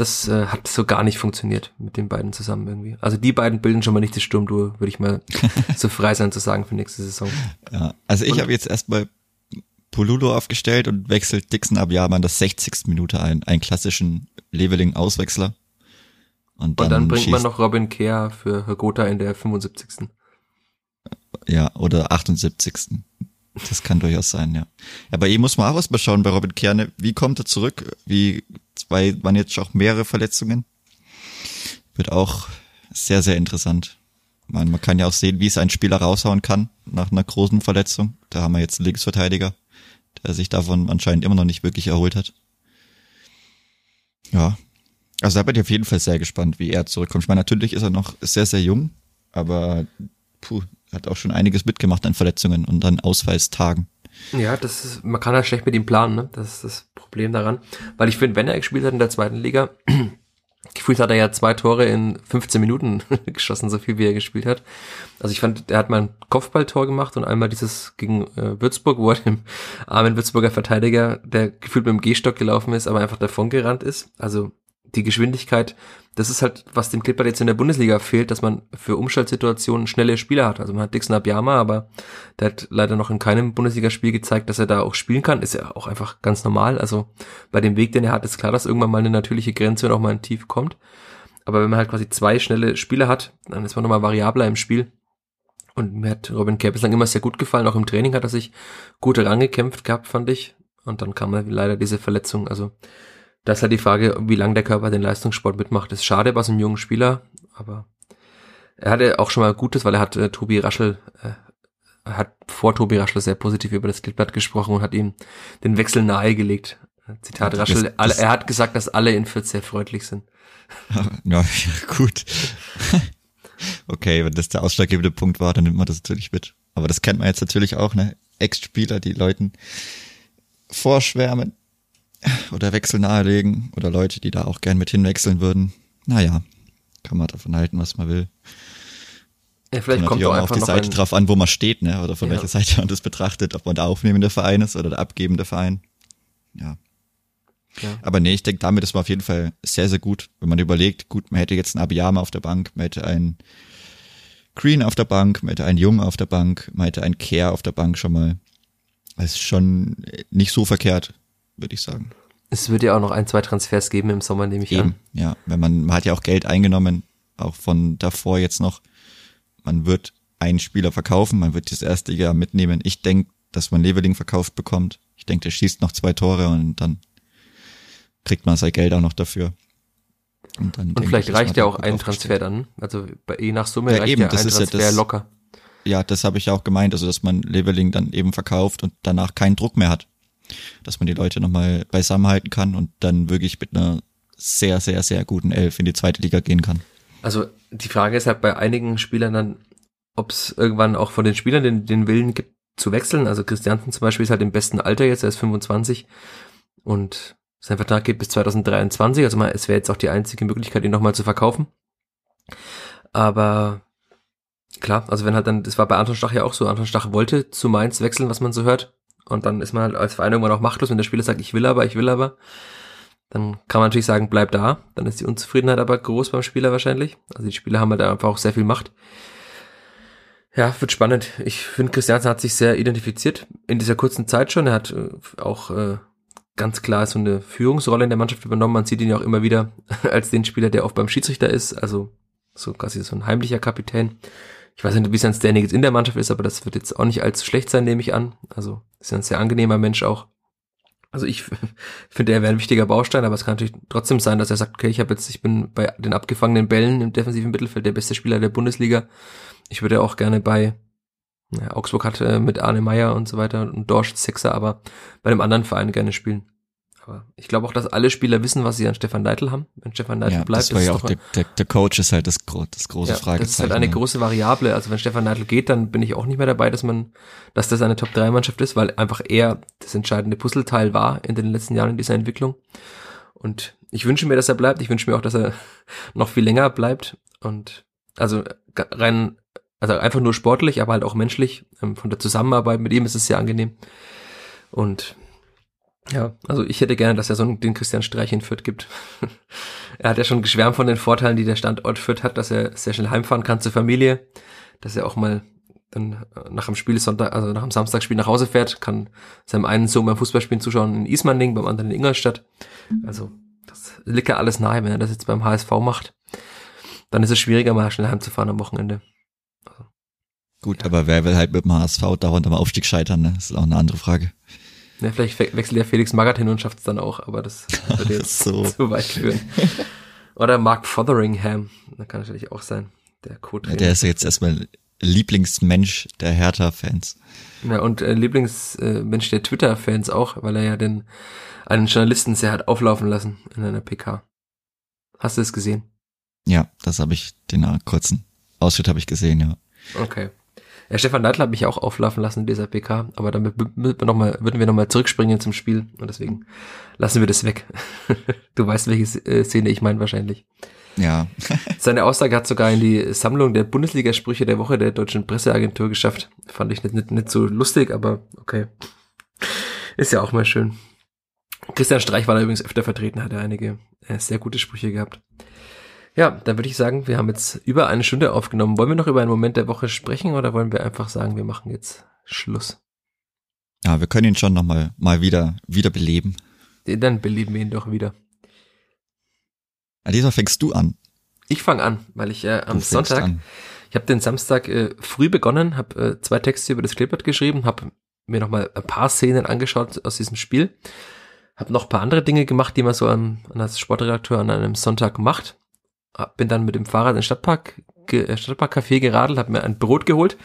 das äh, hat so gar nicht funktioniert mit den beiden zusammen irgendwie. Also die beiden bilden schon mal nicht das Sturmduo, würde ich mal [LAUGHS] so frei sein zu sagen für nächste Saison. Ja, also ich habe jetzt erstmal Polulo aufgestellt und wechselt Dixon Abiyama in das 60. Minute ein, einen klassischen Leveling-Auswechsler. Und dann, und dann bringt man noch Robin Kehr für Hagota in der 75. Ja, oder 78. Das kann durchaus sein, ja. Bei ihm muss man auch erstmal schauen, bei Robin Kerne, wie kommt er zurück? Wie zwei waren jetzt auch mehrere Verletzungen. Wird auch sehr, sehr interessant. Man, man kann ja auch sehen, wie es ein Spieler raushauen kann nach einer großen Verletzung. Da haben wir jetzt einen Linksverteidiger, der sich davon anscheinend immer noch nicht wirklich erholt hat. Ja. Also da bin ich auf jeden Fall sehr gespannt, wie er zurückkommt. Ich meine, natürlich ist er noch sehr, sehr jung, aber puh, hat auch schon einiges mitgemacht an Verletzungen und an Ausfallstagen. Ja, das ist, man kann halt schlecht mit ihm planen, ne? Das das Problem daran. Weil ich finde, wenn er gespielt hat in der zweiten Liga, [CLEARS THROAT] gefühlt hat er ja zwei Tore in 15 Minuten [LAUGHS] geschossen, so viel wie er gespielt hat. Also ich fand, er hat mal ein Kopfballtor gemacht und einmal dieses gegen äh, Würzburg, wo er [LAUGHS] dem armen Würzburger Verteidiger, der gefühlt mit dem Gehstock gelaufen ist, aber einfach davon gerannt ist. Also die Geschwindigkeit, das ist halt, was dem Clipper jetzt in der Bundesliga fehlt, dass man für Umschaltsituationen schnelle Spieler hat. Also man hat Dixon Abiyama, aber der hat leider noch in keinem Bundesligaspiel gezeigt, dass er da auch spielen kann. Ist ja auch einfach ganz normal. Also bei dem Weg, den er hat, ist klar, dass irgendwann mal eine natürliche Grenze und auch mal ein Tief kommt. Aber wenn man halt quasi zwei schnelle Spieler hat, dann ist man nochmal variabler im Spiel. Und mir hat Robin Kerr bislang immer sehr gut gefallen. Auch im Training hat er sich gut rangekämpft gehabt, fand ich. Und dann kam leider diese Verletzung. Also das ist halt die Frage, wie lange der Körper den Leistungssport mitmacht. Das ist schade bei so einem jungen Spieler, aber er hatte auch schon mal Gutes, weil er hat äh, Tobi Raschel, äh, hat vor Tobi Raschel sehr positiv über das Klippblatt gesprochen und hat ihm den Wechsel nahegelegt. Zitat ja, Raschel, alle, er hat gesagt, dass alle in Fürth sehr freundlich sind. [LAUGHS] Ja, gut. [LAUGHS] okay, wenn das der ausschlaggebende Punkt war, dann nimmt man das natürlich mit. Aber das kennt man jetzt natürlich auch, ne? Ex-Spieler, die Leuten vorschwärmen, oder Wechsel nahelegen oder Leute, die da auch gern mit hinwechseln würden. Naja, kann man davon halten, was man will. Ja, vielleicht kommt auch auf die Seite drauf an, wo man steht, ne? Oder von ja. welcher Seite man das betrachtet, ob man der aufnehmende Verein ist oder der abgebende Verein. Ja. ja. Aber nee, ich denke, damit ist man auf jeden Fall sehr, sehr gut, wenn man überlegt, gut, man hätte jetzt einen Abiyama auf der Bank, man hätte einen Green auf der Bank, man hätte einen Jung auf der Bank, man hätte einen Care auf der Bank schon mal. Das ist schon nicht so verkehrt, würde ich sagen. Es wird ja auch noch ein, zwei Transfers geben im Sommer, nehme ich Eben, an. Ja, wenn man, man hat ja auch Geld eingenommen, auch von davor jetzt noch. Man wird einen Spieler verkaufen, man wird das erste Jahr mitnehmen. Ich denke, dass man Leveling verkauft bekommt. Ich denke, der schießt noch zwei Tore und dann kriegt man sein Geld auch noch dafür. Und, dann und vielleicht ich, reicht ja auch ein Transfer dann. Also bei, je nach Summe ja, reicht eben, ja das ein ist Transfer ja das, locker. Ja, das habe ich ja auch gemeint, also dass man Leveling dann eben verkauft und danach keinen Druck mehr hat dass man die Leute nochmal beisammenhalten kann und dann wirklich mit einer sehr, sehr, sehr guten Elf in die zweite Liga gehen kann. Also die Frage ist halt bei einigen Spielern dann, ob es irgendwann auch von den Spielern den, den Willen gibt zu wechseln. Also Christiansen zum Beispiel ist halt im besten Alter jetzt, er ist 25 und sein Vertrag geht bis 2023. Also mal, es wäre jetzt auch die einzige Möglichkeit, ihn nochmal zu verkaufen. Aber klar, also wenn halt dann, das war bei Anton Stach ja auch so, Anton Stach wollte zu Mainz wechseln, was man so hört. Und dann ist man halt als Verein irgendwann auch machtlos, wenn der Spieler sagt, ich will aber, ich will aber. Dann kann man natürlich sagen, bleib da. Dann ist die Unzufriedenheit aber groß beim Spieler wahrscheinlich. Also die Spieler haben halt einfach auch sehr viel Macht. Ja, wird spannend. Ich finde, Christiansen hat sich sehr identifiziert in dieser kurzen Zeit schon. Er hat äh, auch äh, ganz klar so eine Führungsrolle in der Mannschaft übernommen. Man sieht ihn ja auch immer wieder [LAUGHS] als den Spieler, der oft beim Schiedsrichter ist. Also so quasi so ein heimlicher Kapitän. Ich weiß nicht, wie sein Standing jetzt in der Mannschaft ist, aber das wird jetzt auch nicht allzu schlecht sein, nehme ich an. Also ist ja ein sehr angenehmer Mensch auch. Also ich [LAUGHS] finde, er wäre ein wichtiger Baustein, aber es kann natürlich trotzdem sein, dass er sagt, okay, ich habe jetzt, ich bin bei den abgefangenen Bällen im defensiven Mittelfeld der beste Spieler der Bundesliga. Ich würde auch gerne bei ja, Augsburg hat äh, mit Arne Meyer und so weiter und Dorsch Sechser, aber bei einem anderen Verein gerne spielen. Aber ich glaube auch, dass alle Spieler wissen, was sie an Stefan Neidl haben. Wenn Stefan Neidl ja, bleibt, das war ja auch der, der, der, Coach ist halt das, das große ja, Fragezeichen. Das ist halt eine große Variable. Also wenn Stefan Neidl geht, dann bin ich auch nicht mehr dabei, dass man, dass das eine Top-3-Mannschaft ist, weil einfach er das entscheidende Puzzleteil war in den letzten Jahren in dieser Entwicklung. Und ich wünsche mir, dass er bleibt. Ich wünsche mir auch, dass er [LAUGHS] noch viel länger bleibt. Und also rein, also einfach nur sportlich, aber halt auch menschlich. Ähm, von der Zusammenarbeit mit ihm ist es sehr angenehm. Und ja, also ich hätte gerne, dass er so einen, den Christian Streich in Fürth gibt. [LAUGHS] er hat ja schon geschwärmt von den Vorteilen, die der Standort Fürth hat, dass er sehr schnell heimfahren kann zur Familie, dass er auch mal dann nach dem Spiel Sonntag, also nach dem Samstagspiel nach Hause fährt, kann seinem einen Sohn beim Fußballspielen zuschauen in Ismaning, beim anderen in Ingolstadt. Also das liegt ja alles nahe, wenn er das jetzt beim HSV macht. Dann ist es schwieriger, mal schnell heimzufahren am Wochenende. Gut, ja. aber wer will halt mit dem HSV dauernd am Aufstieg scheitern, ne? Das ist auch eine andere Frage. Ja, vielleicht wechselt ja Felix Magath hin und schafft es dann auch, aber das würde [LAUGHS] jetzt so. [LAUGHS] zu weit führen. Oder Mark Fotheringham, das kann natürlich auch sein, der Co-Trainer. Ja, der ist jetzt erstmal Lieblingsmensch der Hertha-Fans. Ja, und äh, Lieblingsmensch der Twitter-Fans auch, weil er ja den einen Journalisten sehr hat auflaufen lassen in einer PK. Hast du es gesehen? Ja, das habe ich, den kurzen Ausschnitt habe ich gesehen, ja. Okay. Ja, Stefan Neidl hat mich auch auflaufen lassen in dieser PK, aber damit wir noch mal, würden wir nochmal zurückspringen zum Spiel und deswegen lassen wir das weg. [LAUGHS] du weißt, welche äh, Szene ich meine wahrscheinlich. Ja. [LAUGHS] Seine Aussage hat sogar in die Sammlung der Bundesligasprüche der Woche der deutschen Presseagentur geschafft. Fand ich nicht, nicht, nicht so lustig, aber okay. Ist ja auch mal schön. Christian Streich war da übrigens öfter vertreten, hat er einige äh, sehr gute Sprüche gehabt. Ja, dann würde ich sagen, wir haben jetzt über eine Stunde aufgenommen. Wollen wir noch über einen Moment der Woche sprechen oder wollen wir einfach sagen, wir machen jetzt Schluss? Ja, wir können ihn schon nochmal mal wieder, wieder beleben. Dann beleben wir ihn doch wieder. Diesmal fängst du an. Ich fange an, weil ich äh, am Sonntag, an. ich habe den Samstag äh, früh begonnen, habe äh, zwei Texte über das Kleeblatt geschrieben, habe mir nochmal ein paar Szenen angeschaut aus diesem Spiel, habe noch ein paar andere Dinge gemacht, die man so an, als Sportredakteur an einem Sonntag macht. Bin dann mit dem Fahrrad in den Stadtpark, äh, Stadtparkcafé geradelt, habe mir ein Brot geholt.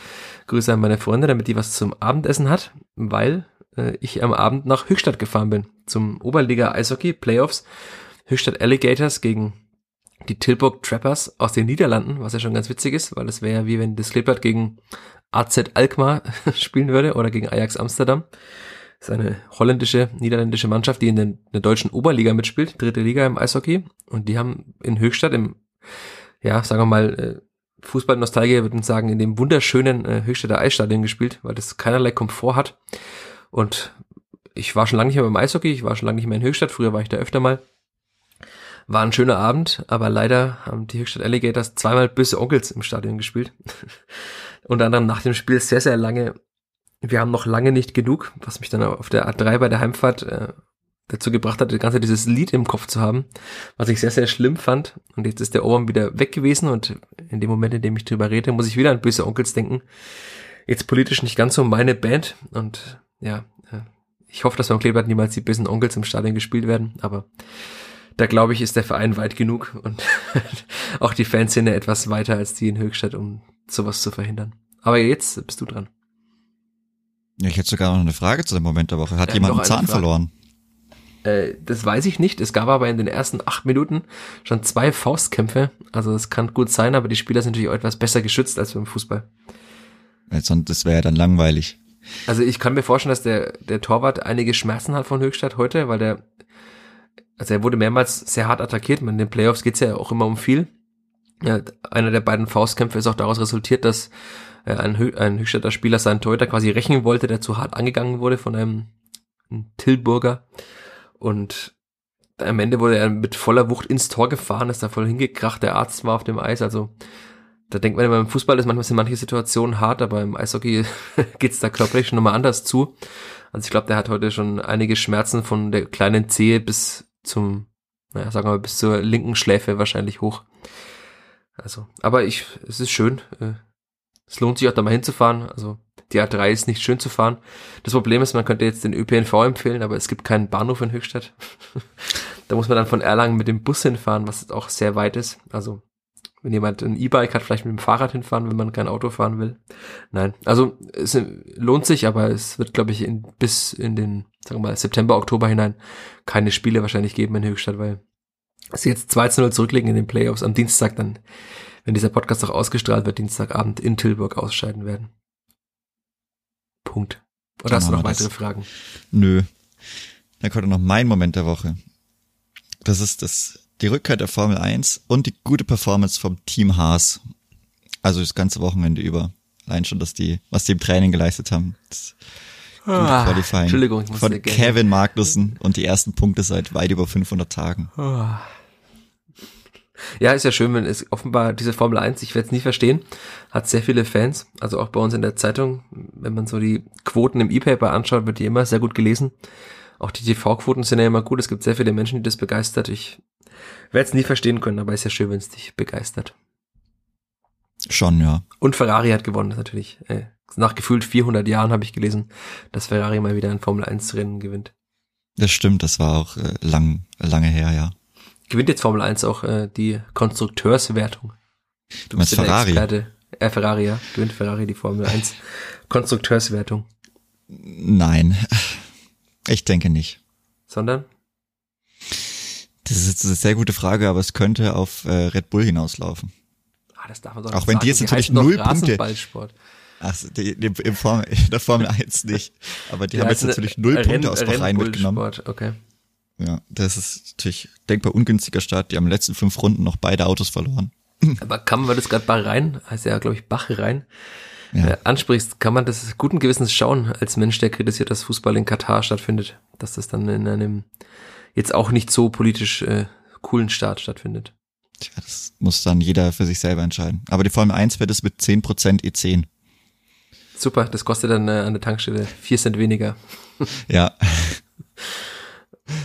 Grüße an meine Freunde, damit die was zum Abendessen hat, weil äh, ich am Abend nach Höchstadt gefahren bin zum Oberliga Eishockey Playoffs. Höchstadt Alligators gegen die Tilburg Trappers aus den Niederlanden, was ja schon ganz witzig ist, weil das wäre ja wie wenn das Kleeblatt gegen AZ Alkmaar [LAUGHS] spielen würde oder gegen Ajax Amsterdam. Das ist eine holländische, niederländische Mannschaft, die in, den, in der deutschen Oberliga mitspielt, dritte Liga im Eishockey. Und die haben in Höchstadt im, ja, sagen wir mal, äh, Fußballnostalgie würden sagen, in dem wunderschönen äh, Höchstädter Eisstadion gespielt, weil das keinerlei Komfort hat. Und ich war schon lange nicht mehr beim Eishockey, ich war schon lange nicht mehr in Höchstadt, früher war ich da öfter mal. War ein schöner Abend, aber leider haben die Höchstadt Alligators zweimal böse Onkels im Stadion gespielt. [LAUGHS] Unter anderem nach dem Spiel sehr, sehr lange. Wir haben noch lange nicht genug, was mich dann auf der A3 bei der Heimfahrt äh, dazu gebracht hat, das ganze dieses Lied im Kopf zu haben, was ich sehr, sehr schlimm fand. Und jetzt ist der Ohrwurm wieder weg gewesen und in dem Moment, in dem ich drüber rede, muss ich wieder an böse Onkels denken. Jetzt politisch nicht ganz so meine Band und ja, äh, ich hoffe, dass beim Kleeblatt niemals die bösen Onkels im Stadion gespielt werden, aber da glaube ich, ist der Verein weit genug und [LAUGHS] auch die Fanszene etwas weiter als die in Höchstadt, um sowas zu verhindern. Aber jetzt bist du dran. Ja, ich hätte sogar noch eine Frage zu dem Moment der Woche. Hat äh, jemand einen Zahn Frage. verloren? Äh, das weiß ich nicht. Es gab aber in den ersten acht Minuten schon zwei Faustkämpfe. Also es kann gut sein, aber die Spieler sind natürlich auch etwas besser geschützt als beim Fußball. Sonst das wäre ja dann langweilig. Also ich kann mir vorstellen, dass der, der Torwart einige Schmerzen hat von Höchstadt heute, weil der also er wurde mehrmals sehr hart attackiert. In den Playoffs geht's ja auch immer um viel. Ja, einer der beiden Faustkämpfe ist auch daraus resultiert, dass äh, ein, Hö ein Höchstädter Spieler seinen Torhüter quasi rächen wollte, der zu hart angegangen wurde von einem, einem Tilburger. Und am Ende wurde er mit voller Wucht ins Tor gefahren, ist da voll hingekracht. Der Arzt war auf dem Eis. Also da denkt man immer, im Fußball ist manchmal sind manche Situationen hart, aber im Eishockey [LAUGHS] geht's da körperlich schon nochmal anders zu. Also ich glaube, der hat heute schon einige Schmerzen von der kleinen Zehe bis zum, naja, sagen wir mal, bis zur linken Schläfe wahrscheinlich hoch. Also, aber ich, es ist schön. Äh, es lohnt sich auch da mal hinzufahren. Also, die A3 ist nicht schön zu fahren. Das Problem ist, man könnte jetzt den ÖPNV empfehlen, aber es gibt keinen Bahnhof in Höchstadt. [LAUGHS] da muss man dann von Erlangen mit dem Bus hinfahren, was auch sehr weit ist. Also, wenn jemand ein E-Bike hat, vielleicht mit dem Fahrrad hinfahren, wenn man kein Auto fahren will. Nein, also es lohnt sich, aber es wird, glaube ich, in, bis in den, sagen wir mal, September, Oktober hinein keine Spiele wahrscheinlich geben in Höchstadt, weil sie jetzt 2 zu 0 zurücklegen in den Playoffs am Dienstag dann, wenn dieser Podcast auch ausgestrahlt wird, Dienstagabend in Tilburg ausscheiden werden. Punkt. Oder hast du noch weitere das. Fragen? Nö. Dann kommt noch mein Moment der Woche. Das ist das die Rückkehr der Formel 1 und die gute Performance vom Team Haas. Also das ganze Wochenende über. Allein schon, dass die, was die im Training geleistet haben. Das ah, Qualifying Entschuldigung, ich muss von Kevin Magnussen und die ersten Punkte seit weit über 500 Tagen. Ah. Ja, ist ja schön, wenn es offenbar diese Formel 1, ich werde es nie verstehen, hat sehr viele Fans, also auch bei uns in der Zeitung, wenn man so die Quoten im E-Paper anschaut, wird die immer sehr gut gelesen. Auch die TV-Quoten sind ja immer gut, es gibt sehr viele Menschen, die das begeistert. Ich werde es nie verstehen können, aber ist ja schön, wenn es dich begeistert. Schon, ja. Und Ferrari hat gewonnen, natürlich. Äh, nach gefühlt 400 Jahren habe ich gelesen, dass Ferrari mal wieder ein Formel 1 Rennen gewinnt. Das stimmt, das war auch äh, lang, lange her, ja. Gewinnt jetzt Formel 1 auch äh, die Konstrukteurswertung? Du meinst Ferrari? Experte. Äh, Ferrari, ja. Gewinnt Ferrari die Formel 1 [LAUGHS] Konstrukteurswertung? Nein, ich denke nicht. Sondern? Das ist jetzt eine sehr gute Frage, aber es könnte auf äh, Red Bull hinauslaufen. Ah, das darf man doch Auch wenn sagen. die jetzt natürlich null Punkte. Ach, die, die, im Form, [LAUGHS] in der Formel 1 nicht. Aber die, die haben jetzt natürlich null Renn, Punkte aus Bahrain mitgenommen. Okay. Ja, das ist natürlich denkbar ungünstiger Start. Die haben in den letzten fünf Runden noch beide Autos verloren. [LAUGHS] Aber kann man das gerade Bahrain, heißt ja, glaube ich, Bahrain, Ja. äh, ansprichst, kann man das guten Gewissens schauen, als Mensch, der kritisiert, dass Fußball in Katar stattfindet, dass das dann in einem jetzt auch nicht so politisch äh, coolen Staat stattfindet. Tja, das muss dann jeder für sich selber entscheiden. Aber die Formel 1 wird es mit 10% E10. Super, das kostet dann äh, an der Tankstelle vier Cent weniger. Ja, [LAUGHS]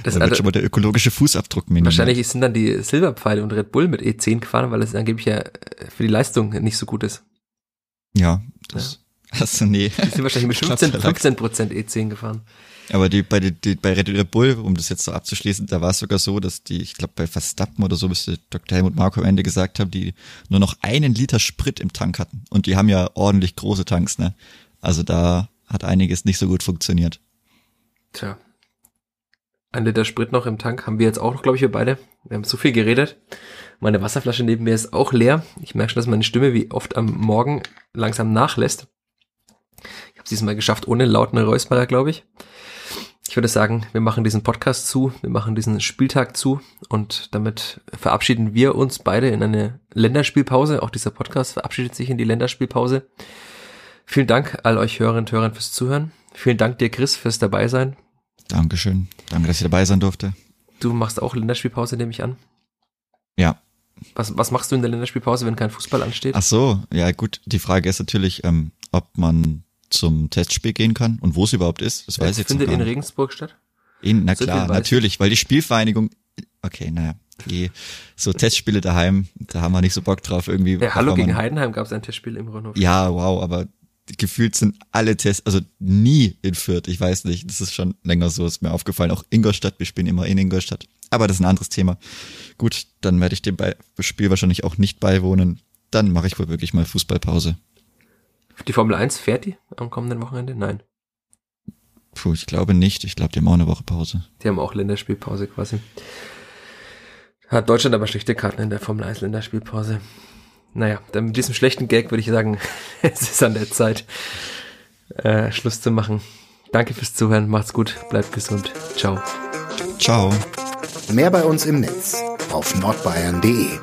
Das, da wird also, schon mal der ökologische Fußabdruck minimiert. wahrscheinlich sind dann die Silberpfeile und Red Bull mit E10 gefahren, weil es angeblich ja äh, für die Leistung nicht so gut ist. Ja, das, also nee. Die sind wahrscheinlich mit Ich glaub, 15, da lag- 15 Prozent E10 gefahren. Aber die, bei, die, bei Red Bull, um das jetzt so abzuschließen, da war es sogar so, dass die, ich glaube bei Verstappen oder so, müsste Dr. Helmut Marko am Ende gesagt haben, die nur noch einen Liter Sprit im Tank hatten. Und die haben ja ordentlich große Tanks, ne? Also da hat einiges nicht so gut funktioniert. Tja. Ein Liter Sprit noch im Tank haben wir jetzt auch noch, glaube ich, wir beide. Wir haben so viel geredet. Meine Wasserflasche neben mir ist auch leer. Ich merke schon, dass meine Stimme wie oft am Morgen langsam nachlässt. Ich habe es diesmal geschafft ohne lauten Räusperer, glaube ich. Ich würde sagen, wir machen diesen Podcast zu, wir machen diesen Spieltag zu und damit verabschieden wir uns beide in eine Länderspielpause. Auch dieser Podcast verabschiedet sich in die Länderspielpause. Vielen Dank all euch Hörerinnen und Hörern fürs Zuhören. Vielen Dank dir, Chris, fürs dabei sein. Dankeschön. Danke, dass ich dabei sein durfte. Du machst auch Länderspielpause, nehme ich an. Ja. Was, was machst du in der Länderspielpause, wenn kein Fußball ansteht? Ach so, ja gut. Die Frage ist natürlich, ähm, ob man zum Testspiel gehen kann und wo es überhaupt ist. Das weiß ich jetzt findet in. Regensburg statt? In, na So klar, natürlich, weil die Spielvereinigung, okay, naja, die, so Testspiele daheim, da haben wir nicht so Bock drauf irgendwie. Ja, Hallo gegen Heidenheim gab es ein Testspiel im Rundhof. Ja, wow, aber gefühlt sind alle Tests, also nie in Fürth, ich weiß nicht, das ist schon länger so, ist mir aufgefallen, auch Ingolstadt, wir spielen immer in Ingolstadt, aber das ist ein anderes Thema. Gut, dann werde ich dem Spiel wahrscheinlich auch nicht beiwohnen, dann mache ich wohl wirklich mal Fußballpause. Die Formel 1 fährt die am kommenden Wochenende? Nein. Puh, ich glaube nicht, ich glaube, die haben auch eine Woche Pause. Die haben auch Länderspielpause quasi. Hat Deutschland aber schlechte Karten in der Formel 1 Länderspielpause. Naja, dann mit diesem schlechten Gag würde ich sagen, [LAUGHS] es ist an der Zeit, äh, Schluss zu machen. Danke fürs Zuhören, macht's gut, bleibt gesund. Ciao. Ciao. Mehr bei uns im Netz auf nordbayern.de.